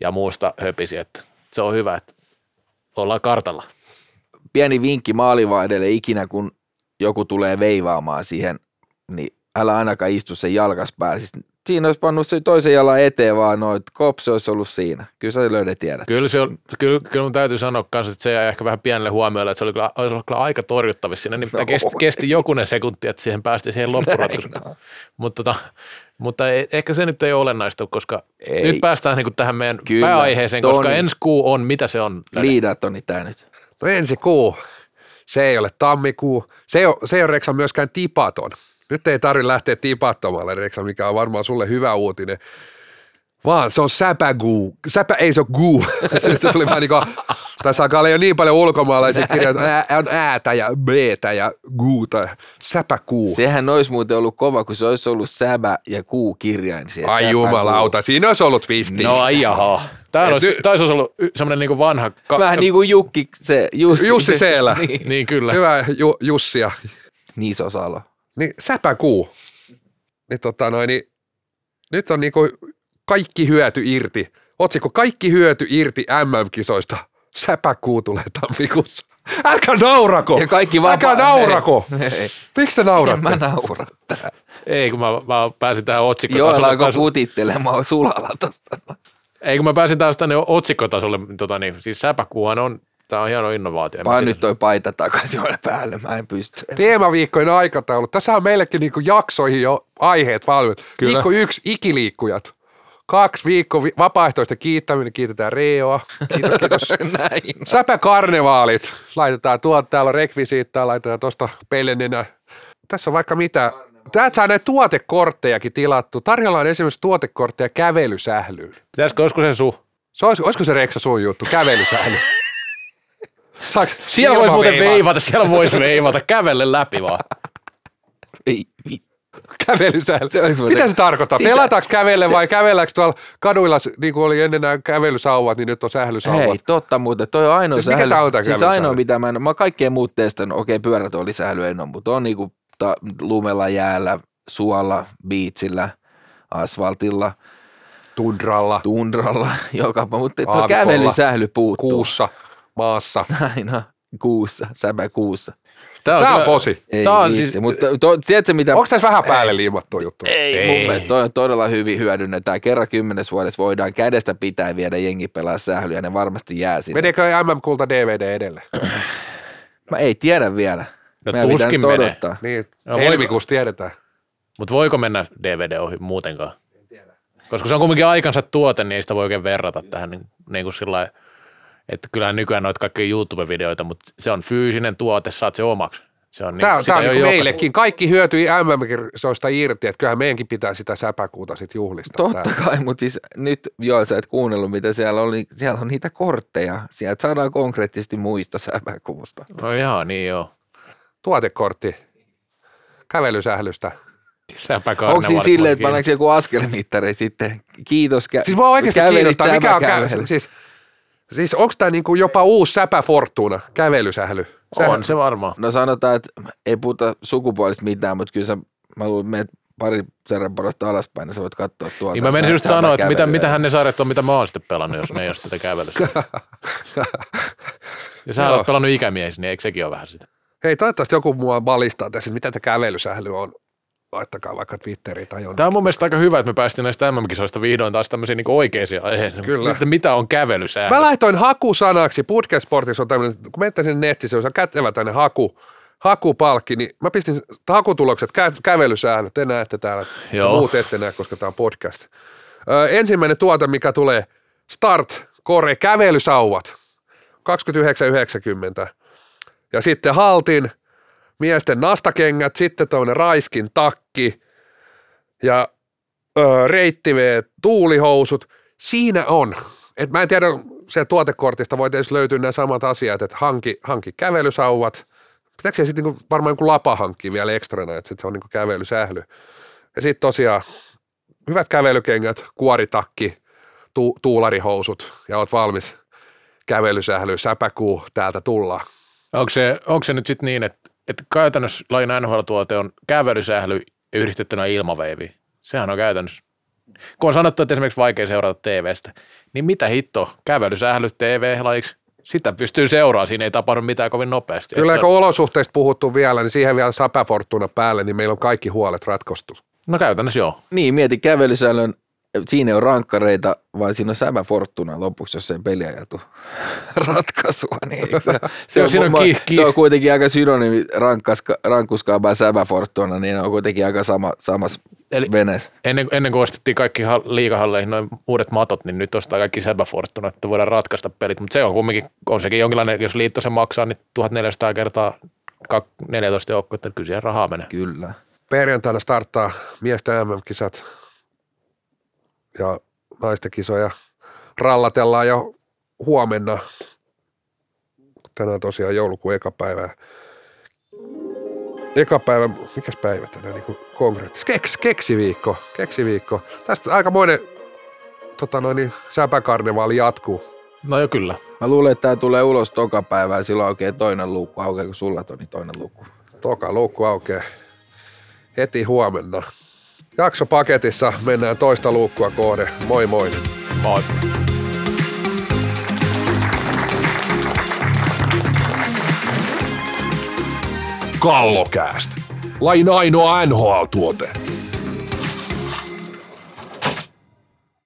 ja muusta höpisi, että se on hyvä, että ollaan kartalla. pieni vinkki maalivahdelle ikinä, kun joku tulee veivaamaan siihen, niin älä ainakaan istu sen jalkas päällä. Siis siinä olisi pannut se toisen jalan eteen vaan noin, kopsi olisi ollut siinä. Kyllä sä löydät tiedät. Kyllä, se on, kyllä, kyllä mun täytyy sanoa kanssa, että se jäi ehkä vähän pienelle huomiolle, että se oli kyllä, olisi ollut kyllä aika torjuttavissa siinä, niin No, kesti, kesti jokunen sekunti, että siihen päästiin siihen [LAUGHS] loppuratkaisuun. Mutta, tota, mutta ei, ehkä se nyt ei ole olennaista, koska Ei. nyt päästään niin tähän meidän Kyllä, pääaiheeseen, koska Toni. ensi kuu on, mitä se on? Liidat on tää nyt. No ensi kuu, se ei ole tammikuu, se ei ole, se ei ole Reksa myöskään tipaton. Nyt ei tarvitse lähteä tipattomalle Reksa, mikä on varmaan sulle hyvä uutinen, vaan se on säpäguu. Säpä ei se ole guu. [LAUGHS] Se tuli vähän niin kuin, tässä alkaa olla jo niin paljon ulkomaalaisia kirjoja, että on äätä ja beetä ja guuta. Säpäkuu. Sehän olisi muuten ollut kova, kun se olisi ollut säbä ja kuu kirjain. siellä. Ai Säpä, jumalauta, siinä olisi ollut twisti. No ai jaha. Tämä olisi, nyt- tämä olisi ollut semmoinen niin vanha... Ka-. Vähän niin kuin Jukki, se Jussi. Jussi Seelä. [LAUGHS] niin, Niin kyllä. Hyvä Ju, Jussia. niin Salo. Niin säpäkuu. Niin tota noin, niin nyt on niinku kaikki hyöty irti. Otsikko kaikki hyöty irti MM-kisoista. Säpäkuu tulee tammikuussa. Älkää naurako! Ja kaikki Älkää vapaa- naurako! Ei, ei. Miksi te En nauratte? mä naura tähän. Ei, kun mä, mä pääsin tähän Joo, otsikkotasolle. alkoi putittelemaan sulalla tosta. Ei, kun mä pääsin taas tänne otsikkotasolle, tota niin, siis säpäkuuhan on, tämä on hieno innovaatio. Vaan nyt toi paita takaisin ole päälle, mä en pysty. Teemaviikkojen aikataulu. Tässä on meillekin niinku jaksoihin jo aiheet valmiit. Kyllä. Viikko yksi, ikiliikkujat. Kaksi viikko vi- vapaaehtoista kiittäminen, kiitetään Reoa. Kiitos, kiitos. [LAUGHS] Näin. Säpäkarnevaalit. Laitetaan tuolta, täällä on rekvisiittaa, laitetaan tuosta pelennenä. Tässä on vaikka mitä. Täältä saa näitä tuotekorttejakin tilattu. Tarjolla on esimerkiksi tuotekortteja kävelysählyyn. Pitäisikö, olisiko se su? Se olisi, olisiko se Reksa sun juttu, kävelysähly? [LAUGHS] Saaks Siellä voisi muuten veivata, siellä voisi veivata, kävelle läpi vaan. [LAUGHS] Ei, vittu. Muuten- Mitä se tarkoittaa? Sitä- Pelataanko kävelle vai kävelläkö tuolla kaduilla, niin kuin oli ennen nämä kävelysauvat, niin nyt on sählysauvat? Hei, totta muuten. Toi on ainoa Siis mikä tää on tää Siis ainoa, mitä mä en, mä oon kaikkea muut testannut. Okei, pyörät oli sähly en ole, mutta on niinku ta, lumella jäällä, suolla, biitsillä, asfaltilla, Tundralla, tundralla, [LAUGHS] joka, mutta tuo kävelysähly puuttuu. kuussa, maassa. [LAUGHS] Aina kuussa, säpä kuussa. Tää Tää on kyllä- posi. Ei Tää on vitsi, siis- mutta to, tiedätkö mitä? Onko tässä vähän päälle liimattu juttu? Ei, Ei. mun mielestä toi on todella hyvin hyödynnetään. Kerran kymmenes vuodessa voidaan kädestä pitää viedä jengi pelaa sählyä, ne varmasti jää sinne. Meneekö MM-kulta DVD edelle? Mä ei tiedä vielä. No Meidän tuskin menee. odottaa. Niin, No, voiko- helmikuussa tiedetään. Mutta voiko mennä DVD ohi muutenkaan? Koska se on kuitenkin aikansa tuote, niin ei sitä voi oikein verrata tähän niin, niin kuin sillä lailla, että kyllähän nykyään noita kaikki YouTube-videoita, mutta se on fyysinen tuote, saat se omaksi. Se on, Tämä on, sitä tämä on ei niin meillekin. Kaikki hyötyi MM-kisoista irti, että kyllähän meidänkin pitää sitä säpäkuuta sitten juhlistaa. Totta täällä. kai, mutta siis nyt joo, sä et kuunnellut, mitä siellä oli. Siellä on niitä kortteja. Sieltä saadaan konkreettisesti muisto säpäkuusta. No ihan niin joo. Tuotekortti kävelysählystä. Onko siinä voi silleen, että pannaanko joku askelmittari sitten? Kiitos. Kä- Siis mua oikeasti kävelit kiinnostaa, mikä on säpäkävely. kä- siis, siis onko tämä niinku jopa uusi säpä Fortuna, kävelysähly? On se varmaan. No sanotaan, että ei puhuta sukupuolista mitään, mutta kyllä sä, mä luulen, että meet pari serranporosta alaspäin, niin sä voit katsoa tuolta. Niin mä menisin just sanoa, että mitä, mitähän ne sarjat on, mitä mä oon sitten pelannut, jos ne ei ole sitä kävelyssä. [LAUGHS] Ja sä Joo. oot pelannut ikämies, niin eikö sekin ole vähän sitä? Hei, toivottavasti joku mua valistaa tässä, mitä tämä kävelysähly on. Laittakaa vaikka Twitteriin tai jonnekin. Tämä on mun mielestä aika hyvä, että me päästiin näistä MM-kisoista vihdoin taas tämmöisiin niin oikeisiin aiheisiin. Kyllä. Että mitä on kävelysääntö? Mä laitoin hakusanaksi, Podcast Sportissa on tämmöinen, kun menette sinne nettiin, se on kätevä tänne haku, hakupalkki, niin mä pistin hakutulokset, kä- kävelysäännöt, te näette täällä, Joo. muut ette näe, koska tämä on podcast. Ö, ensimmäinen tuote, mikä tulee, Start Core kävelysauvat, 29,90. Ja sitten Haltin miesten nastakengät, sitten tuommoinen Raiskin takki ja ö, reittiveet, tuulihousut. Siinä on. Et mä en tiedä, se tuotekortista voi tietysti löytyä nämä samat asiat, että hanki, hanki kävelysauvat. Pitääkö se sitten niinku, varmaan joku lapa hankkia vielä ekstrana, että se on niinku kävelysähly. Ja sitten tosiaan hyvät kävelykengät, kuoritakki, tu, tuularihousut ja oot valmis kävelysähly, säpäkuu, täältä tullaan. Onko se, onko se nyt sitten niin, että, että käytännössä lain NHL-tuote on kävelysähly yhdistettynä ilmaveiviin? Sehän on käytännössä. Kun on sanottu, että esimerkiksi vaikea seurata TVstä, niin mitä hitto, kävelysähly TV-lajiksi, sitä pystyy seuraamaan, siinä ei tapahdu mitään kovin nopeasti. Kyllä kun olosuhteista puhuttu vielä, niin siihen vielä säpäfortuna päälle, niin meillä on kaikki huolet ratkostu. No käytännössä joo. Niin, mieti kävelysäännön, siinä ei ole rankkareita, vaan siinä on Sämä Fortuna lopuksi, jos ei peliajatu ratkaisua. Niin se, [LAUGHS] se, on, siinä on mu- ki- ki- se on kuitenkin aika synonyymi rankkaska, rankkuskaaba Sämä Fortuna, niin ne on kuitenkin aika sama, samassa Eli- veneessä. Ennen, ennen kuin ostettiin kaikki hal- liikahalleihin noin uudet matot, niin nyt ostaa kaikki Säbä Fortuna, että voidaan ratkaista pelit. Mutta se on kumminkin, on sekin jonkinlainen, jos liitto sen maksaa, niin 1400 kertaa kak- 14 joukkuetta, että kyllä siihen rahaa menee. Kyllä. Perjantaina starttaa miesten MM-kisat ja naisten kisoja. Rallatellaan jo huomenna. Tänään tosiaan joulukuun eka päivä. Eka päivä, mikäs päivä tänään niin konkreettisesti? Keks, keksiviikko, keksiviikko. Tästä aikamoinen tota noin, niin, säpäkarnevaali jatkuu. No jo kyllä. Mä luulen, että tämä tulee ulos toka päivää ja silloin aukeaa toinen luukku. Aukeako sulla Toni toinen luukku? Toka luukku aukeaa heti huomenna. Jakso paketissa mennään toista luukkua kohde. Moi moi. Moi. Kallokääst. Lain ainoa NHL-tuote.